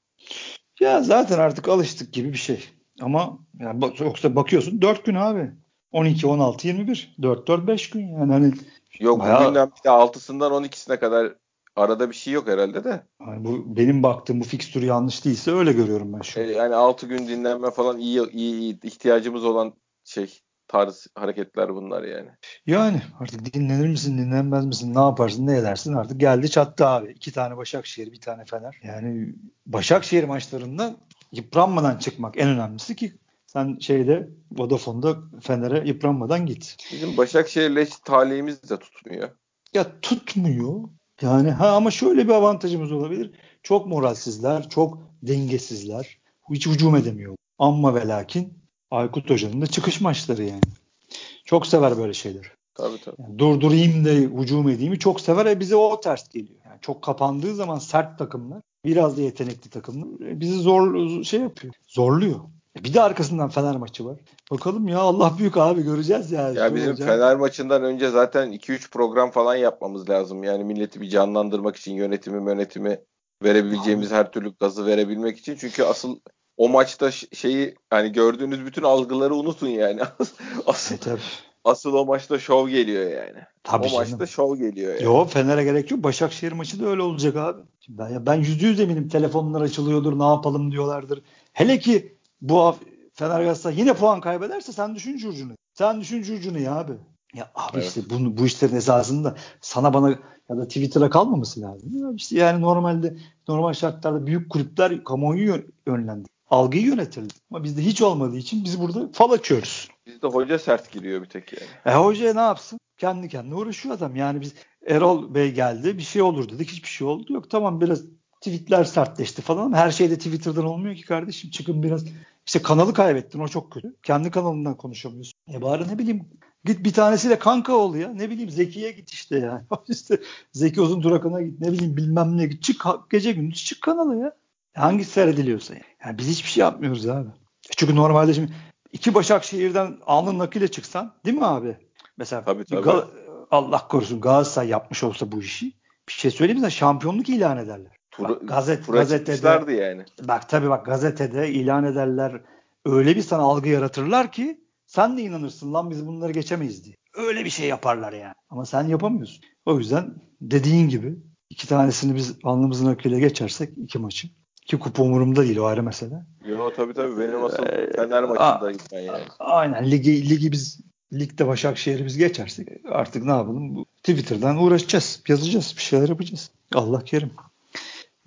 Ya zaten artık alıştık gibi bir şey. Ama yani bak- yoksa bakıyorsun 4 gün abi. 12, 16, 21. 4, 4, 5 gün yani hani Yok Bayağı- bugünden bir de 6'sından 12'sine kadar arada bir şey yok herhalde de. hani bu benim baktığım bu fikstür yanlış değilse öyle görüyorum ben şu E, an. yani 6 gün dinlenme falan iyi, iyi iyi ihtiyacımız olan şey tarz hareketler bunlar yani. Yani artık dinlenir misin, dinlenmez misin, ne yaparsın, ne edersin artık geldi çattı abi. İki tane Başakşehir, bir tane Fener. Yani Başakşehir maçlarında yıpranmadan çıkmak en önemlisi ki sen şeyde Vodafone'da Fener'e yıpranmadan git. Bizim Başakşehir'le hiç talihimiz de tutmuyor. Ya tutmuyor. Yani ha ama şöyle bir avantajımız olabilir. Çok moralsizler, çok dengesizler. Hiç hücum edemiyor. Amma ve lakin Aykut Hoca'nın da çıkış maçları yani. Çok sever böyle şeyler. Tabii tabii. Yani durdurayım da hücum edeyim çok sever ve bize o ters geliyor. Yani çok kapandığı zaman sert takımlar, biraz da yetenekli takımlar e, bizi zor şey yapıyor. Zorluyor. E bir de arkasından Fener maçı var. Bakalım ya Allah büyük abi göreceğiz yani. Ya bizim olacak. Fener maçından önce zaten 2-3 program falan yapmamız lazım. Yani milleti bir canlandırmak için yönetimi yönetimi verebileceğimiz her türlü gazı verebilmek için. Çünkü asıl o maçta şeyi hani gördüğünüz bütün algıları unutun yani. asıl, e, asıl o maçta şov geliyor yani. Tabii o canım. maçta şov geliyor yani. Yo Fener'e gerek yok. Başakşehir maçı da öyle olacak abi. Ben, ben yüzde yüz eminim telefonlar açılıyordur ne yapalım diyorlardır. Hele ki bu Fener Galatasaray yine puan kaybederse sen düşün Curcun'u. Sen düşün Curcun'u ya abi. Ya abi evet. işte bu, bu işlerin esasında sana bana ya da Twitter'a kalmaması lazım. Ya işte yani normalde normal şartlarda büyük kulüpler kamuoyu yönlendi. Algıyı yönetirdi. Ama bizde hiç olmadığı için biz burada fal açıyoruz. Bizde hoca sert giriyor bir tek yani. E hoca ne yapsın? Kendi kendine uğraşıyor adam. Yani biz Erol Bey geldi bir şey olur dedik. Hiçbir şey oldu. Yok tamam biraz tweetler sertleşti falan ama her şey de Twitter'dan olmuyor ki kardeşim. Çıkın biraz işte kanalı kaybettin o çok kötü. Kendi kanalından konuşamıyorsun. E bari ne bileyim git bir tanesiyle kanka ol ya. Ne bileyim Zeki'ye git işte yani. işte Zeki Uzun Durakan'a git ne bileyim bilmem ne git. Çık gece gündüz çık kanalı ya. Hangisi seyrediliyorsa yani. yani biz hiçbir şey yapmıyoruz abi. E çünkü normalde şimdi iki Başakşehir'den alnın nakile çıksan değil mi abi? Mesela tabii, tabii. Gal- Allah korusun Galatasaray yapmış olsa bu işi bir şey söyleyeyim mi? Şampiyonluk ilan ederler. Bak, gazet, gazetede yani. Bak tabii bak gazetede ilan ederler. Öyle bir sana algı yaratırlar ki sen de inanırsın lan biz bunları geçemeyiz diye. Öyle bir şey yaparlar yani. Ama sen yapamıyorsun. O yüzden dediğin gibi iki tanesini biz alnımızın akıyla geçersek iki maçı. Ki kupa umurumda değil o ayrı mesele. Yo tabii tabii benim asıl ee, Fener maçındayım ben yani. Aynen ligi, ligi biz ligde Başakşehir'i biz geçersek artık ne yapalım? Bu Twitter'dan uğraşacağız. Yazacağız. Bir şeyler yapacağız. Allah kerim.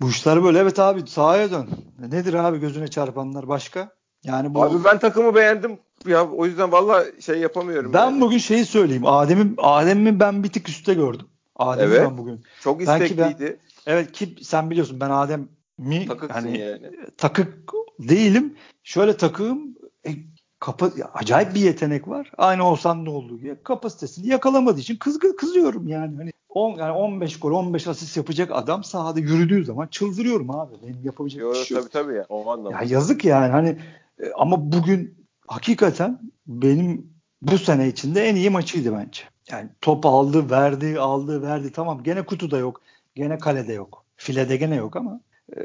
Bu işler böyle. Evet abi sahaya dön. Nedir abi gözüne çarpanlar başka? Yani bu... Abi ben takımı beğendim. Ya o yüzden valla şey yapamıyorum. Ben yani. bugün şeyi söyleyeyim. Adem'i Adem'i ben bir tık üstte gördüm. Adem'i evet. ben bugün. Çok istekliydi. Ben, evet ki sen biliyorsun ben Adem mi hani yani. takık değilim. Şöyle takığım e, kapa, acayip bir yetenek var. Aynı olsan ne olduğu gibi kapasitesini yakalamadığı için kızgın kızıyorum yani. Hani 10 yani 15 gol 15 asist yapacak adam sahada yürüdüğü zaman çıldırıyorum abi. Benim yapabilecek Yo, bir şey yok. Tabii tabii ya. O anlamda. Ya yazık yani hani e, ama bugün hakikaten benim bu sene içinde en iyi maçıydı bence. Yani top aldı, verdi, aldı, verdi. Tamam gene kutuda yok. Gene kalede yok. Filede gene yok ama e,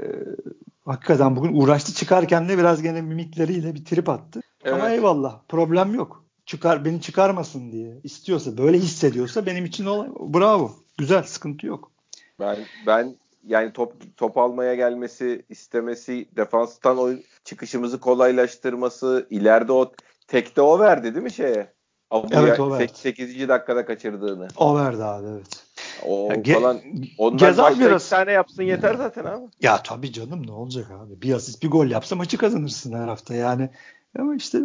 hakikaten bugün uğraştı çıkarken de biraz gene mimikleriyle bir trip attı. Evet. Ama eyvallah problem yok. Çıkar beni çıkarmasın diye istiyorsa böyle hissediyorsa benim için olay bravo. Güzel sıkıntı yok. Ben ben yani top top almaya gelmesi, istemesi, defanstan oyun çıkışımızı kolaylaştırması, ileride o tekte o verdi değil mi şeye? Abu'ya evet o verdi. 8. dakikada kaçırdığını. O verdi abi evet. O ya, falan ondan başka biraz tane yapsın yeter zaten abi. Ya tabii canım ne olacak abi. Bir asist bir gol yapsa maçı kazanırsın her hafta yani. Ama işte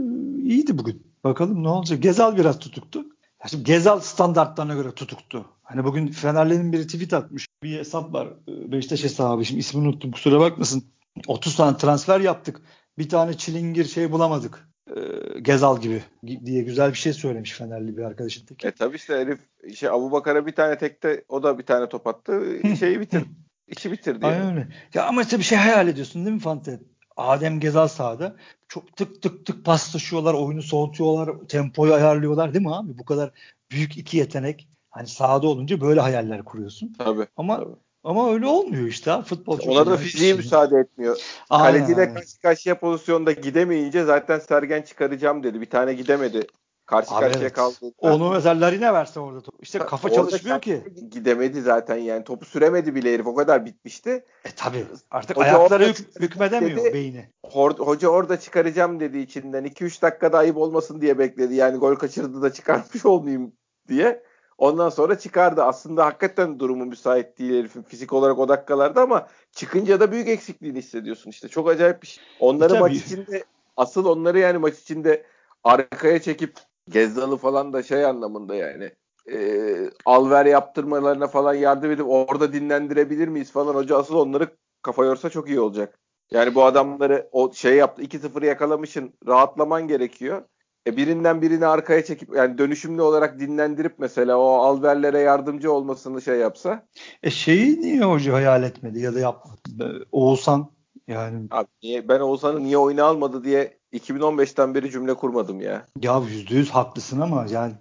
iyiydi bugün. Bakalım ne olacak. Gezal biraz tutuktu. Ya şimdi Gezal standartlarına göre tutuktu. Hani bugün Fenerli'nin biri tweet atmış. Bir hesap var. Beşiktaş hesabı. Şimdi ismini unuttum. Kusura bakmasın. 30 tane transfer yaptık. Bir tane çilingir şey bulamadık. Ee, Gezal gibi diye güzel bir şey söylemiş Fenerli bir arkadaşın teki. E tabi işte herif şey Abu Bakar'a bir tane tekte o da bir tane top attı. Şeyi bitir. işi bitirdi. Aynen öyle. Ya ama işte bir şey hayal ediyorsun değil mi Fante? Adem Gezal sahada çok tık tık tık paslaşıyorlar, oyunu soğutuyorlar, tempoyu ayarlıyorlar değil mi abi? Bu kadar büyük iki yetenek hani sahada olunca böyle hayaller kuruyorsun. Tabii. Ama tabii. ama öyle olmuyor işte. Futbol çok Ona da fiziği şey. müsaade etmiyor. Aynen, Kaleciyle karşı karşıya pozisyonda gidemeyince zaten Sergen çıkaracağım dedi. Bir tane gidemedi. Karşı Abi karşıya evet. kaldı. Onu mesela Larine verse orada top. İşte kafa orada çalışmıyor ki. Gidemedi zaten yani. Topu süremedi bile herif. O kadar bitmişti. E tabi. Artık hoca ayakları hük hükmedemiyor dedi, beyni. Hoca orada çıkaracağım dedi içinden. 2-3 dakikada ayıp olmasın diye bekledi. Yani gol kaçırdı da çıkartmış olmayayım diye. Ondan sonra çıkardı. Aslında hakikaten durumu müsait değil herifin fizik olarak o dakikalarda ama çıkınca da büyük eksikliğini hissediyorsun işte. Çok acayip bir şey. Onları Tabii. maç içinde asıl onları yani maç içinde arkaya çekip Gezzal'ı falan da şey anlamında yani e, alver yaptırmalarına falan yardım edip orada dinlendirebilir miyiz falan hoca asıl onları kafa yorsa çok iyi olacak. Yani bu adamları o şey yaptı 2-0 yakalamışın rahatlaman gerekiyor. E birinden birini arkaya çekip yani dönüşümlü olarak dinlendirip mesela o alverlere yardımcı olmasını şey yapsa. E şeyi niye hoca hayal etmedi ya da yapmadı? Oğuzhan yani. Abi niye, ben Oğuzhan'ı niye oyuna almadı diye 2015'ten beri cümle kurmadım ya. Ya yüzde yüz haklısın ama yani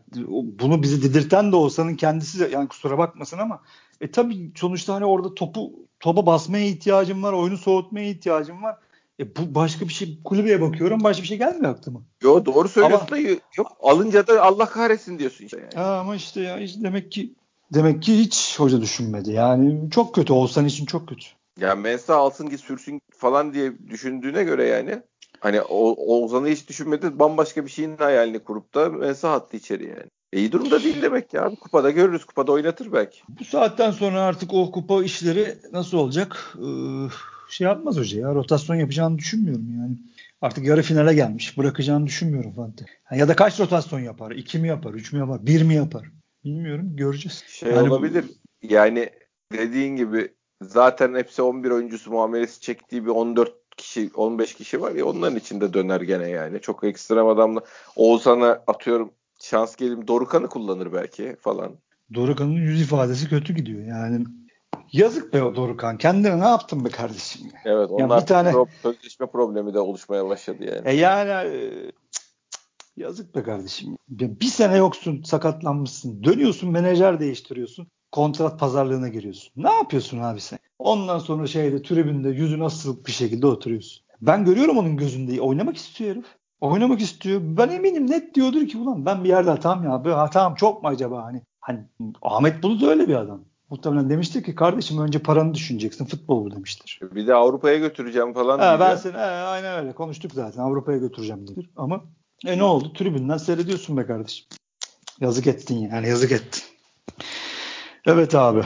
bunu bizi didirten de Oğuzhan'ın kendisi yani kusura bakmasın ama e tabii sonuçta hani orada topu topa basmaya ihtiyacım var, oyunu soğutmaya ihtiyacım var. E bu başka bir şey kulübeye bakıyorum başka bir şey gelmiyor aklıma. Yo doğru söylüyorsun ama, da yok alınca da Allah kahretsin diyorsun işte yani. Ha, ama işte ya işte demek ki demek ki hiç hoca düşünmedi. Yani çok kötü olsan için çok kötü. Ya Mensa alsın git sürsün falan diye düşündüğüne göre yani hani o Oğuzhan'ı hiç düşünmedi bambaşka bir şeyin hayalini kurup da Mensa attı içeri yani. E, iyi durumda değil demek ya. Kupada görürüz. Kupada oynatır belki. Bu saatten sonra artık o kupa işleri nasıl olacak? Ee, şey yapmaz hoca ya. Rotasyon yapacağını düşünmüyorum yani. Artık yarı finale gelmiş. Bırakacağını düşünmüyorum Fante. Ya da kaç rotasyon yapar? İki mi yapar? Üç mü yapar? Bir mi yapar? Bilmiyorum. Göreceğiz. Şey yani olabilir. Bu... Yani dediğin gibi zaten hepsi 11 oyuncusu muamelesi çektiği bir 14 kişi 15 kişi var ya onların içinde döner gene yani. Çok ekstrem adamla Oğuzhan'a atıyorum şans gelim Dorukan'ı kullanır belki falan. Dorukan'ın yüz ifadesi kötü gidiyor yani. Yazık be o Dorukan. Kendine ne yaptın be kardeşim? Evet onlar yani bir tane pro- sözleşme problemi de oluşmaya başladı yani. E yani e, yazık be kardeşim. Bir sene yoksun sakatlanmışsın. Dönüyorsun menajer değiştiriyorsun. Kontrat pazarlığına giriyorsun. Ne yapıyorsun abi sen? Ondan sonra şeyde tribünde yüzün asılık bir şekilde oturuyorsun. Ben görüyorum onun gözünde oynamak istiyor herif. Oynamak istiyor. Ben eminim net diyordur ki ulan ben bir yerde hatam ya. Böyle hatam çok mu acaba hani? Hani Ahmet Bulut öyle bir adam. Muhtemelen demiştir ki kardeşim önce paranı düşüneceksin futbol bu demiştir. Bir de Avrupa'ya götüreceğim falan. He, ben seni he, aynen öyle konuştuk zaten Avrupa'ya götüreceğim dedir. Ama e ne oldu? Tribünden seyrediyorsun be kardeşim. Yazık ettin yani yazık ettin. Evet abi.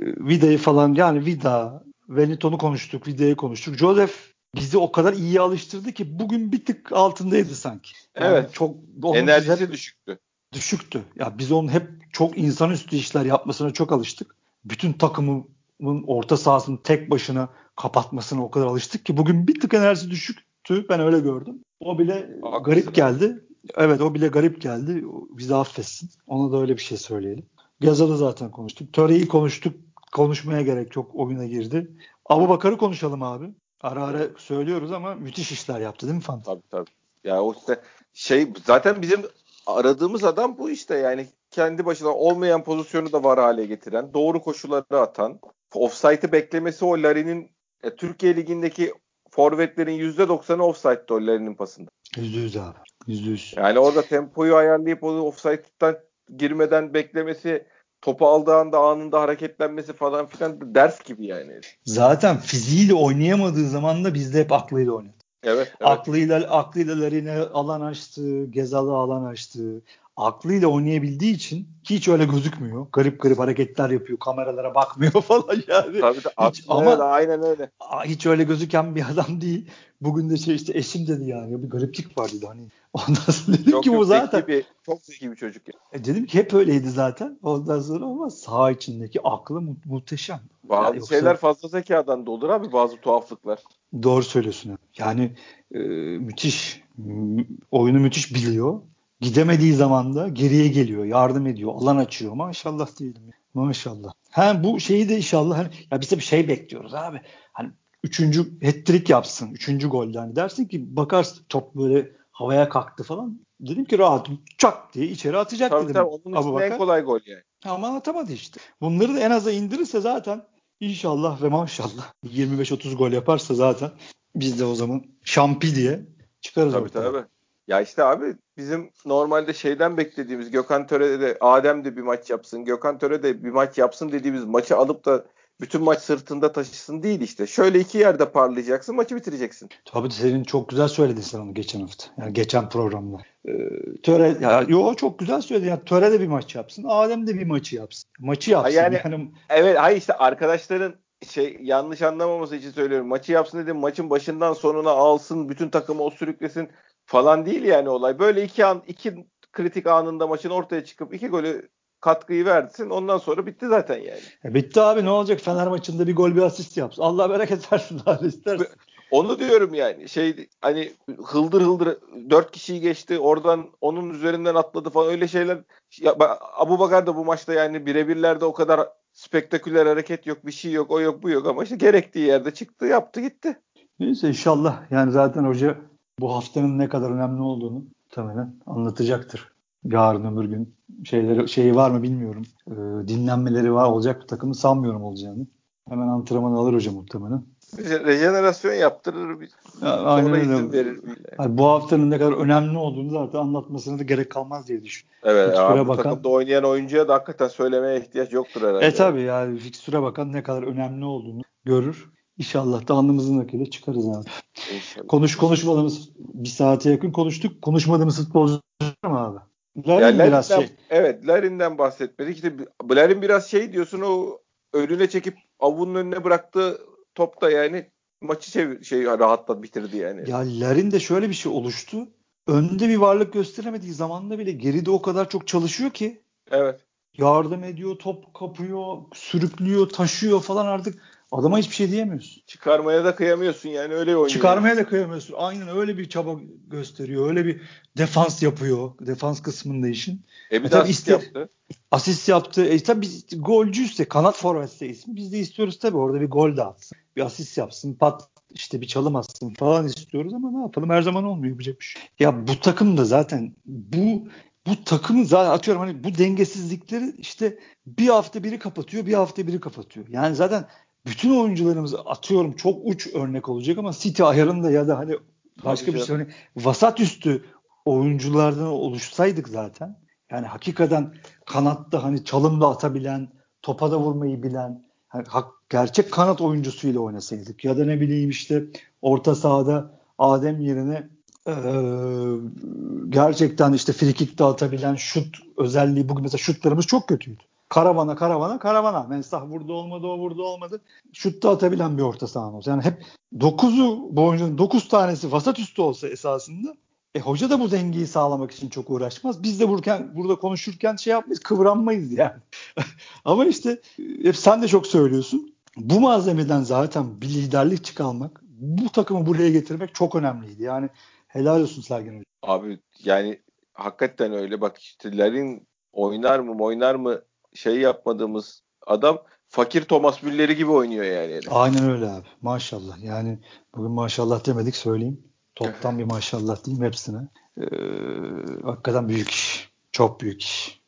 Vida'yı falan yani Vida, Wellington'u konuştuk, Vida'yı konuştuk. Joseph bizi o kadar iyi alıştırdı ki bugün bir tık altındaydı sanki. Yani evet. Çok enerjisi düşüktü. Düşüktü. Ya biz onun hep çok insanüstü işler yapmasına çok alıştık. Bütün takımın orta sahasını tek başına kapatmasına o kadar alıştık ki bugün bir tık enerjisi düşüktü. Ben öyle gördüm. O bile Haklısın. garip geldi. Evet o bile garip geldi. Bizi affetsin. Ona da öyle bir şey söyleyelim. Gazal'ı zaten konuştuk. Töre'yi konuştuk. Konuşmaya gerek yok. Oyuna girdi. Abu Bakar'ı konuşalım abi. Ara ara söylüyoruz ama müthiş işler yaptı değil mi Fanta? Tabii tabii. Ya o işte şey zaten bizim aradığımız adam bu işte yani kendi başına olmayan pozisyonu da var hale getiren, doğru koşulları atan, offside'ı beklemesi o Larin'in e, Türkiye Ligi'ndeki forvetlerin %90'ı offside'de o Larin'in pasında. %100 abi. %100. Yani orada tempoyu ayarlayıp onu offside'dan girmeden beklemesi topu aldığı anda anında hareketlenmesi falan filan ders gibi yani. Zaten fiziğiyle oynayamadığı zaman da bizde hep aklıyla oynadı. Evet, evet. Aklıyla aklıyla Larine alan açtı, Gezal'ı alan açtı. Aklıyla oynayabildiği için hiç öyle gözükmüyor. Garip garip hareketler yapıyor. Kameralara bakmıyor falan yani. Tabii de, hiç, ama da aynen öyle. Hiç öyle gözüken bir adam değil. Bugün de şey işte eşim dedi yani bir gariplik var dedi hani. Ondan sonra dedim çok, ki bu zaten. Bir, çok zeki bir çocuk. Ya. E dedim ki hep öyleydi zaten. Ondan sonra ama sağ içindeki aklı mu- muhteşem. Bazı yani yoksa... şeyler fazla zekadan da olur abi bazı tuhaflıklar. Doğru söylüyorsun. Yani e, müthiş oyunu müthiş biliyor. Gidemediği zaman da geriye geliyor, yardım ediyor, alan açıyor. Maşallah diyelim. Maşallah. Ha bu şeyi de inşallah hani ya biz de bir şey bekliyoruz abi. Hani üçüncü hat-trick yapsın. Üçüncü golde hani dersin ki bakarsın top böyle havaya kalktı falan. Dedim ki rahat çak diye içeri atacak tabii, dedim. Tabii onun için en kolay gol yani. Ama atamadı işte. Bunları da en aza indirirse zaten inşallah ve maşallah 25-30 gol yaparsa zaten biz de o zaman şampi diye çıkarız tabii, ortaya. Tabii Ya işte abi bizim normalde şeyden beklediğimiz Gökhan Töre'de de Adem de bir maç yapsın, Gökhan Töre de bir maç yapsın dediğimiz maçı alıp da bütün maç sırtında taşısın değil işte. Şöyle iki yerde parlayacaksın maçı bitireceksin. Tabii senin çok güzel söyledin sen onu geçen hafta. Yani geçen programda. Ee, töre ya yo çok güzel söyledin. Yani Töre de bir maç yapsın. Adem de bir maçı yapsın. Maçı yapsın. Yani, yani evet hayır işte arkadaşların şey yanlış anlamaması için söylüyorum. Maçı yapsın dedim. Maçın başından sonuna alsın, bütün takımı o sürüklesin falan değil yani olay. Böyle iki an iki kritik anında maçın ortaya çıkıp iki golü katkıyı versin. Ondan sonra bitti zaten yani. E bitti abi ne olacak Fener maçında bir gol bir asist yapsın. Allah bereket versin abi istersin. Onu diyorum yani. Şey hani hıldır hıldır dört kişiyi geçti. Oradan onun üzerinden atladı falan öyle şeyler. Ya, Abu Bakar da bu maçta yani birebirlerde o kadar spektaküler hareket yok, bir şey yok, o yok, bu yok ama işte gerektiği yerde çıktı, yaptı, gitti. Neyse inşallah yani zaten hoca bu haftanın ne kadar önemli olduğunu muhtemelen anlatacaktır. Yarın öbür gün şeyleri şeyi var mı bilmiyorum. Ee, dinlenmeleri var olacak bir takımı sanmıyorum olacağını. Hemen antrenman alır hoca muhtemelen. Rejenerasyon yaptırır. Bir, ya, aynen izin verir. Yani bu haftanın ne kadar önemli olduğunu zaten anlatmasına da gerek kalmaz diye düşünüyorum. Evet abi, bu bakan, takımda oynayan oyuncuya da hakikaten söylemeye ihtiyaç yoktur herhalde. E tabi yani fikstüre bakan ne kadar önemli olduğunu görür. İnşallah da alnımızın akıyla çıkarız abi. İnşallah. Konuş konuşmadığımız bir saate yakın konuştuk. Konuşmadığımız futbolcu mı abi? Larin ya biraz şey. Evet Larin'den bahsetmedik. İşte Larin biraz şey diyorsun o önüne çekip avunun önüne bıraktığı top da yani maçı çevir, şey rahatlat bitirdi yani. Ya Larin de şöyle bir şey oluştu. Önde bir varlık gösteremediği zamanda bile geride o kadar çok çalışıyor ki. Evet. Yardım ediyor, top kapıyor, sürüklüyor, taşıyor falan artık Adama hiçbir şey diyemiyorsun. Çıkarmaya da kıyamıyorsun yani öyle oynuyor. Çıkarmaya da kıyamıyorsun. Aynen öyle bir çaba gösteriyor. Öyle bir defans yapıyor. Defans kısmında işin. E bir e, de asist iste, yaptı. Asist yaptı. E tabi golcüyse kanat forvetse ismi. Biz de istiyoruz tabi orada bir gol de atsın. Bir asist yapsın. Pat işte bir çalım atsın falan istiyoruz ama ne yapalım her zaman olmuyor yapacak bir şey. Ya bu takım da zaten bu bu takımın zaten atıyorum hani bu dengesizlikleri işte bir hafta biri kapatıyor bir hafta biri kapatıyor. Yani zaten bütün oyuncularımızı atıyorum çok uç örnek olacak ama City ayarında ya da hani başka Tabii bir şey hani vasat üstü oyunculardan oluşsaydık zaten yani hakikaten kanatta hani çalımda atabilen, topa da vurmayı bilen, yani gerçek kanat oyuncusuyla oynasaydık ya da ne bileyim işte orta sahada Adem yerine ee, gerçekten işte frikik de atabilen şut özelliği bugün mesela şutlarımız çok kötüydü. Karavana karavana karavana. Mensah burada olmadı o burada olmadı. Şutta atabilen bir orta olsa. Yani hep 9'u bu oyuncunun 9 tanesi vasat üstü olsa esasında e hoca da bu dengeyi sağlamak için çok uğraşmaz. Biz de burken, burada konuşurken şey yapmayız, kıvranmayız yani. Ama işte hep sen de çok söylüyorsun. Bu malzemeden zaten bir liderlik çıkarmak, bu takımı buraya getirmek çok önemliydi. Yani helal olsun Sergen Hoca. Abi yani hakikaten öyle. Bak işte Larin oynar mı oynar mı şey yapmadığımız adam fakir Thomas Müller'i gibi oynuyor yani. Aynen öyle abi. Maşallah. Yani bugün maşallah demedik söyleyeyim. Toptan bir maşallah diyeyim hepsine. Ee, hakikaten büyük iş. Çok büyük iş.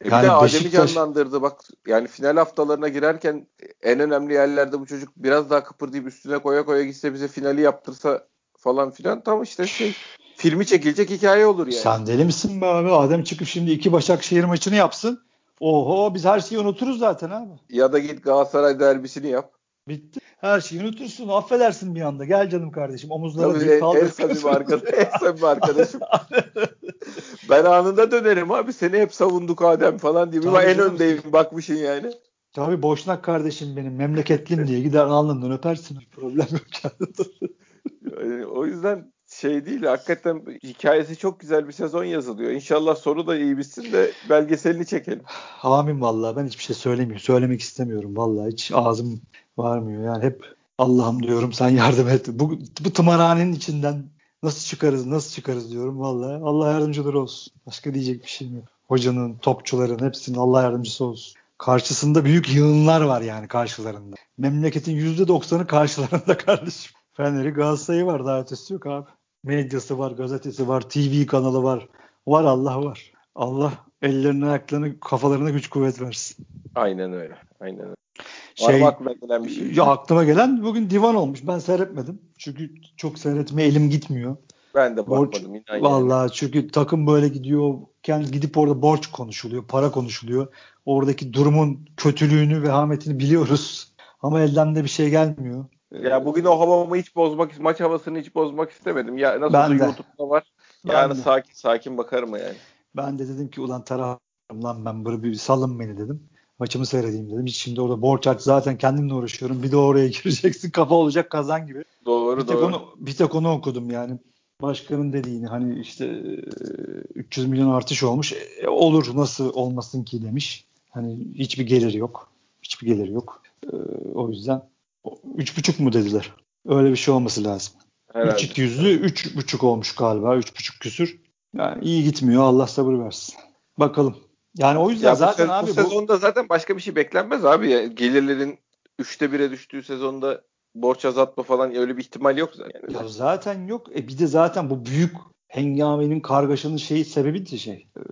E yani bir de Adem'i Beşiktaş... canlandırdı. Bak yani final haftalarına girerken en önemli yerlerde bu çocuk biraz daha kıpırdayıp üstüne koya koya gitse bize finali yaptırsa falan filan tam işte şey filmi çekilecek hikaye olur yani. Sen deli misin be abi? Adem çıkıp şimdi iki Başakşehir maçını yapsın. Oho biz her şeyi unuturuz zaten abi. Ya da git Galatasaray derbisini yap. Bitti. Her şeyi unutursun. Affedersin bir anda. Gel canım kardeşim. Omuzlara Tabii, bir kaldır. En samimi arkadaş, en samimi arkadaşım. ben anında dönerim abi. Seni hep savunduk Adem falan diye. Tabii en öndeyim bakmışın yani. Tabii boşnak kardeşim benim. Memleketlim diye gider alnından öpersin. Problem yok. yani, o yüzden şey değil hakikaten hikayesi çok güzel bir sezon yazılıyor. İnşallah soru da iyi bitsin de belgeselini çekelim. Amin vallahi ben hiçbir şey söylemiyorum. Söylemek istemiyorum vallahi hiç ağzım varmıyor. Yani hep Allah'ım diyorum sen yardım et. Bu, bu tımarhanenin içinden nasıl çıkarız nasıl çıkarız diyorum vallahi. Allah yardımcıları olsun. Başka diyecek bir şeyim yok. Hocanın, topçuların hepsinin Allah yardımcısı olsun. Karşısında büyük yığınlar var yani karşılarında. Memleketin %90'ı karşılarında kardeşim. Fener'i Galatasaray'ı var daha ötesi yok abi medyası var, gazetesi var, TV kanalı var. Var Allah var. Allah ellerine, ayaklarına, kafalarına güç kuvvet versin. Aynen öyle. Aynen öyle. Şey, var aklıma gelen bir şey? Ya aklıma gelen bugün divan olmuş. Ben seyretmedim. Çünkü çok seyretme elim gitmiyor. Ben de bakmadım. Borç, vallahi çünkü takım böyle gidiyor. Kendi gidip orada borç konuşuluyor, para konuşuluyor. Oradaki durumun kötülüğünü, vehametini biliyoruz. Ama elden de bir şey gelmiyor. Ya bugün o havamı hiç bozmak, maç havasını hiç bozmak istemedim. Ya nasıl ben YouTube'da var. Ben yani de. sakin sakin bakarım yani. Ben de dedim ki ulan tarafım lan ben böyle bir salın beni dedim. Maçımı seyredeyim dedim. Hiç şimdi orada borç aç zaten kendimle uğraşıyorum. Bir de oraya gireceksin kafa olacak kazan gibi. Doğru bir tek doğru. Onu, bir tek onu okudum yani. Başkanın dediğini hani işte 300 milyon artış olmuş. E, olur nasıl olmasın ki demiş. Hani hiçbir geliri yok. Hiçbir geliri yok. E, o yüzden Üç buçuk mu dediler? Öyle bir şey olması lazım. Herhalde. 3-200'lü 3.5 olmuş galiba. 3.5 küsür. Yani iyi gitmiyor. Allah sabır versin. Bakalım. Yani o yüzden Ya bu, zaten se- abi bu bu, sezonda zaten başka bir şey beklenmez abi. Ya. Gelirlerin 3'te 1'e düştüğü sezonda borç azaltma falan öyle bir ihtimal yok zaten. ya zaten yok. E bir de zaten bu büyük hengamenin kargaşanın şeyi sebebi de şey. Ee,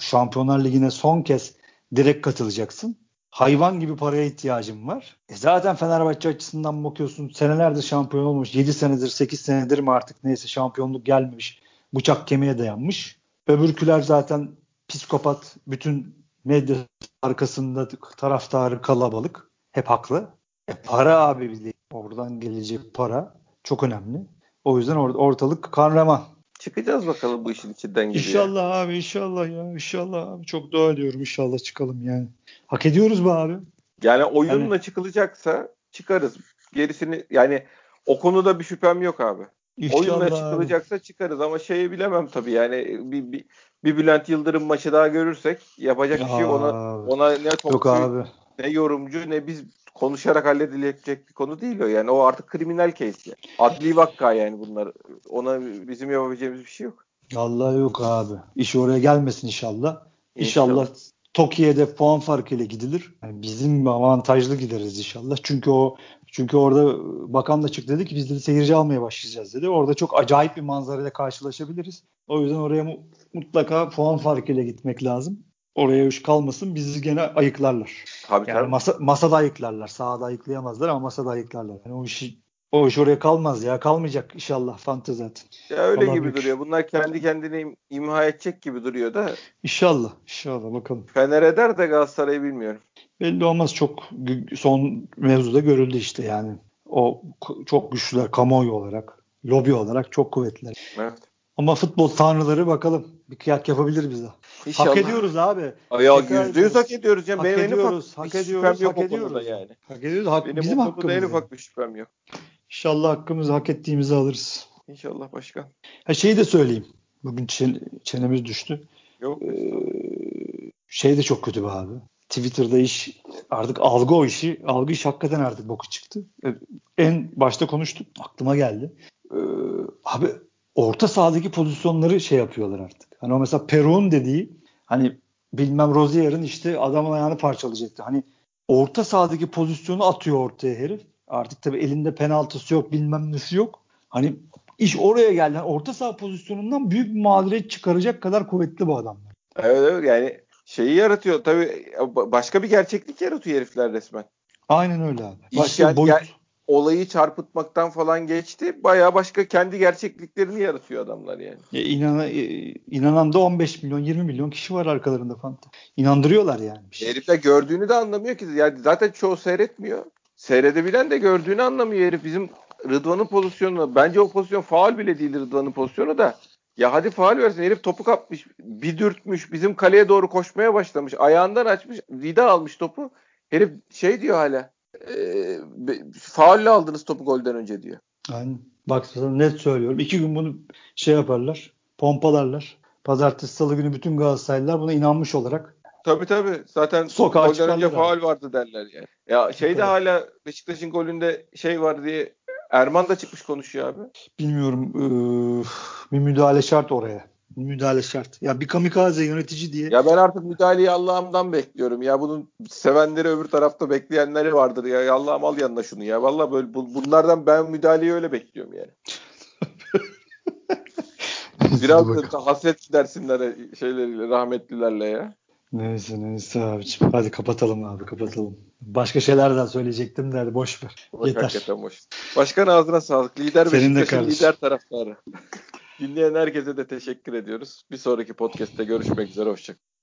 Şampiyonlar Ligi'ne son kez direkt katılacaksın. Hayvan gibi paraya ihtiyacın var. E zaten Fenerbahçe açısından bakıyorsun senelerdir şampiyon olmuş. 7 senedir 8 senedir mi artık neyse şampiyonluk gelmemiş. Bıçak kemiğe dayanmış. Öbürküler zaten psikopat. Bütün medya arkasında taraftarı kalabalık. Hep haklı. E para abi bir de oradan gelecek para çok önemli. O yüzden or- ortalık kan revan. Çıkacağız bakalım bu işin içinden gibi. ya. İnşallah abi inşallah ya inşallah abi çok dua ediyorum inşallah çıkalım yani. Hak ediyoruz be abi. Yani oyunla Yani- çıkılacaksa çıkarız. Gerisini yani o konuda bir şüphem yok abi. İnşallah Oyunla abi. çıkılacaksa çıkarız ama şeyi bilemem tabii yani bir, bir, bir Bülent Yıldırım maçı daha görürsek yapacak bir şey ona Abi. ona ne Yok topçu abi. ne yorumcu ne biz konuşarak halledilecek bir konu değil o yani o artık kriminal case yani. Adli vakka yani bunlar. Ona bizim yapabileceğimiz bir şey yok. Vallahi yok abi. İş oraya gelmesin inşallah. İnşallah, İnşallah. Tokyo'da puan farkıyla gidilir. Yani bizim avantajlı gideriz inşallah. Çünkü o çünkü orada bakan da çıktı dedi ki biz de seyirci almaya başlayacağız dedi. Orada çok acayip bir manzarayla karşılaşabiliriz. O yüzden oraya mu- mutlaka puan farkıyla gitmek lazım. Oraya iş kalmasın bizi gene ayıklarlar. Tabii Yani tabii. masa, masada ayıklarlar. Sahada ayıklayamazlar ama masada ayıklarlar. Yani o işi o iş oraya kalmaz ya. Kalmayacak inşallah fantezi zaten. Ya öyle Allah gibi büyük. duruyor. Bunlar kendi kendine im- imha edecek gibi duruyor da İnşallah. İnşallah bakalım. Fener eder de Galatasaray'ı bilmiyorum. Belli olmaz çok son mevzuda görüldü işte yani. O çok güçlüler kamuoyu olarak, lobi olarak çok kuvvetliler. Evet. Ama futbol tanrıları bakalım bir kıyak yapabilir bize. İnşallah. Hak ediyoruz abi. Ya yüzde yüz hak ediyoruz. Yani Hak benim en ediyoruz, hak bir ediyoruz, hak ediyoruz. yani. Hak ediyoruz. Hak, Benim bizim konuda en hakkımız. ufak bir şüphem yok. İnşallah hakkımızı hak ettiğimizi alırız. İnşallah başkan. Ha şeyi de söyleyeyim. Bugün çen- çenemiz düştü. Yok. Ee, şey de çok kötü be abi. Twitter'da iş artık algı o işi. Algı iş hakikaten artık boku çıktı. Ee, En başta konuştuk. Aklıma geldi. Ee, abi orta sahadaki pozisyonları şey yapıyorlar artık. Hani o mesela Perun dediği hani bilmem Rozier'in işte adamın ayağını parçalayacaktı. Hani orta sahadaki pozisyonu atıyor ortaya herif. Artık tabii elinde penaltısı yok bilmem nesi yok. Hani iş oraya geldi. Yani orta saha pozisyonundan büyük bir mağduriyet çıkaracak kadar kuvvetli bu adamlar. Evet, evet yani şeyi yaratıyor. Tabii başka bir gerçeklik yaratıyor herifler resmen. Aynen öyle abi. İş Başka yani- bir boyut. Olayı çarpıtmaktan falan geçti. Bayağı başka kendi gerçekliklerini yaratıyor adamlar yani. Ya inana, e, inanan da 15 milyon 20 milyon kişi var arkalarında falan. İnandırıyorlar yani. Bir şey. Herif de gördüğünü de anlamıyor ki. Yani zaten çoğu seyretmiyor. Seyredebilen de gördüğünü anlamıyor herif. Bizim Rıdvan'ın pozisyonu bence o pozisyon faal bile değil Rıdvan'ın pozisyonu da. Ya hadi faal versin. Herif topu kapmış. Bir dürtmüş. Bizim kaleye doğru koşmaya başlamış. Ayağından açmış. Vida almış topu. Herif şey diyor hala. E, faulle aldınız topu golden önce diyor. Aynen. Bak sana net söylüyorum. İki gün bunu şey yaparlar. Pompalarlar. Pazartesi salı günü bütün Galatasaraylılar buna inanmış olarak Tabii tabii. Zaten Sokağa golden önce faal vardı derler yani. Ya şeyde Tabii. hala Beşiktaş'ın golünde şey var diye Erman da çıkmış konuşuyor abi. bilmiyorum eee, bir müdahale şart oraya. Müdahale şart. Ya bir kamikaze yönetici diye Ya ben artık müdahaleyi Allah'ımdan bekliyorum. Ya bunun sevenleri öbür tarafta bekleyenleri vardır ya. Allah'ım al yanına şunu ya. Vallahi böyle bu- bunlardan ben müdahaleyi öyle bekliyorum yani. Biraz da hasret gidersinler şeyleriyle rahmetlilerle ya. Neyse neyse abiciğim. Hadi kapatalım abi kapatalım. Başka şeylerden söyleyecektim de hadi boş ver. Boş, Yeter. Hakikaten boş. Başkan ağzına sağlık. Lider Senin de Beşiktaş'ın lider taraftarı. Dinleyen herkese de teşekkür ediyoruz. Bir sonraki podcast'te görüşmek üzere. Hoşçakalın.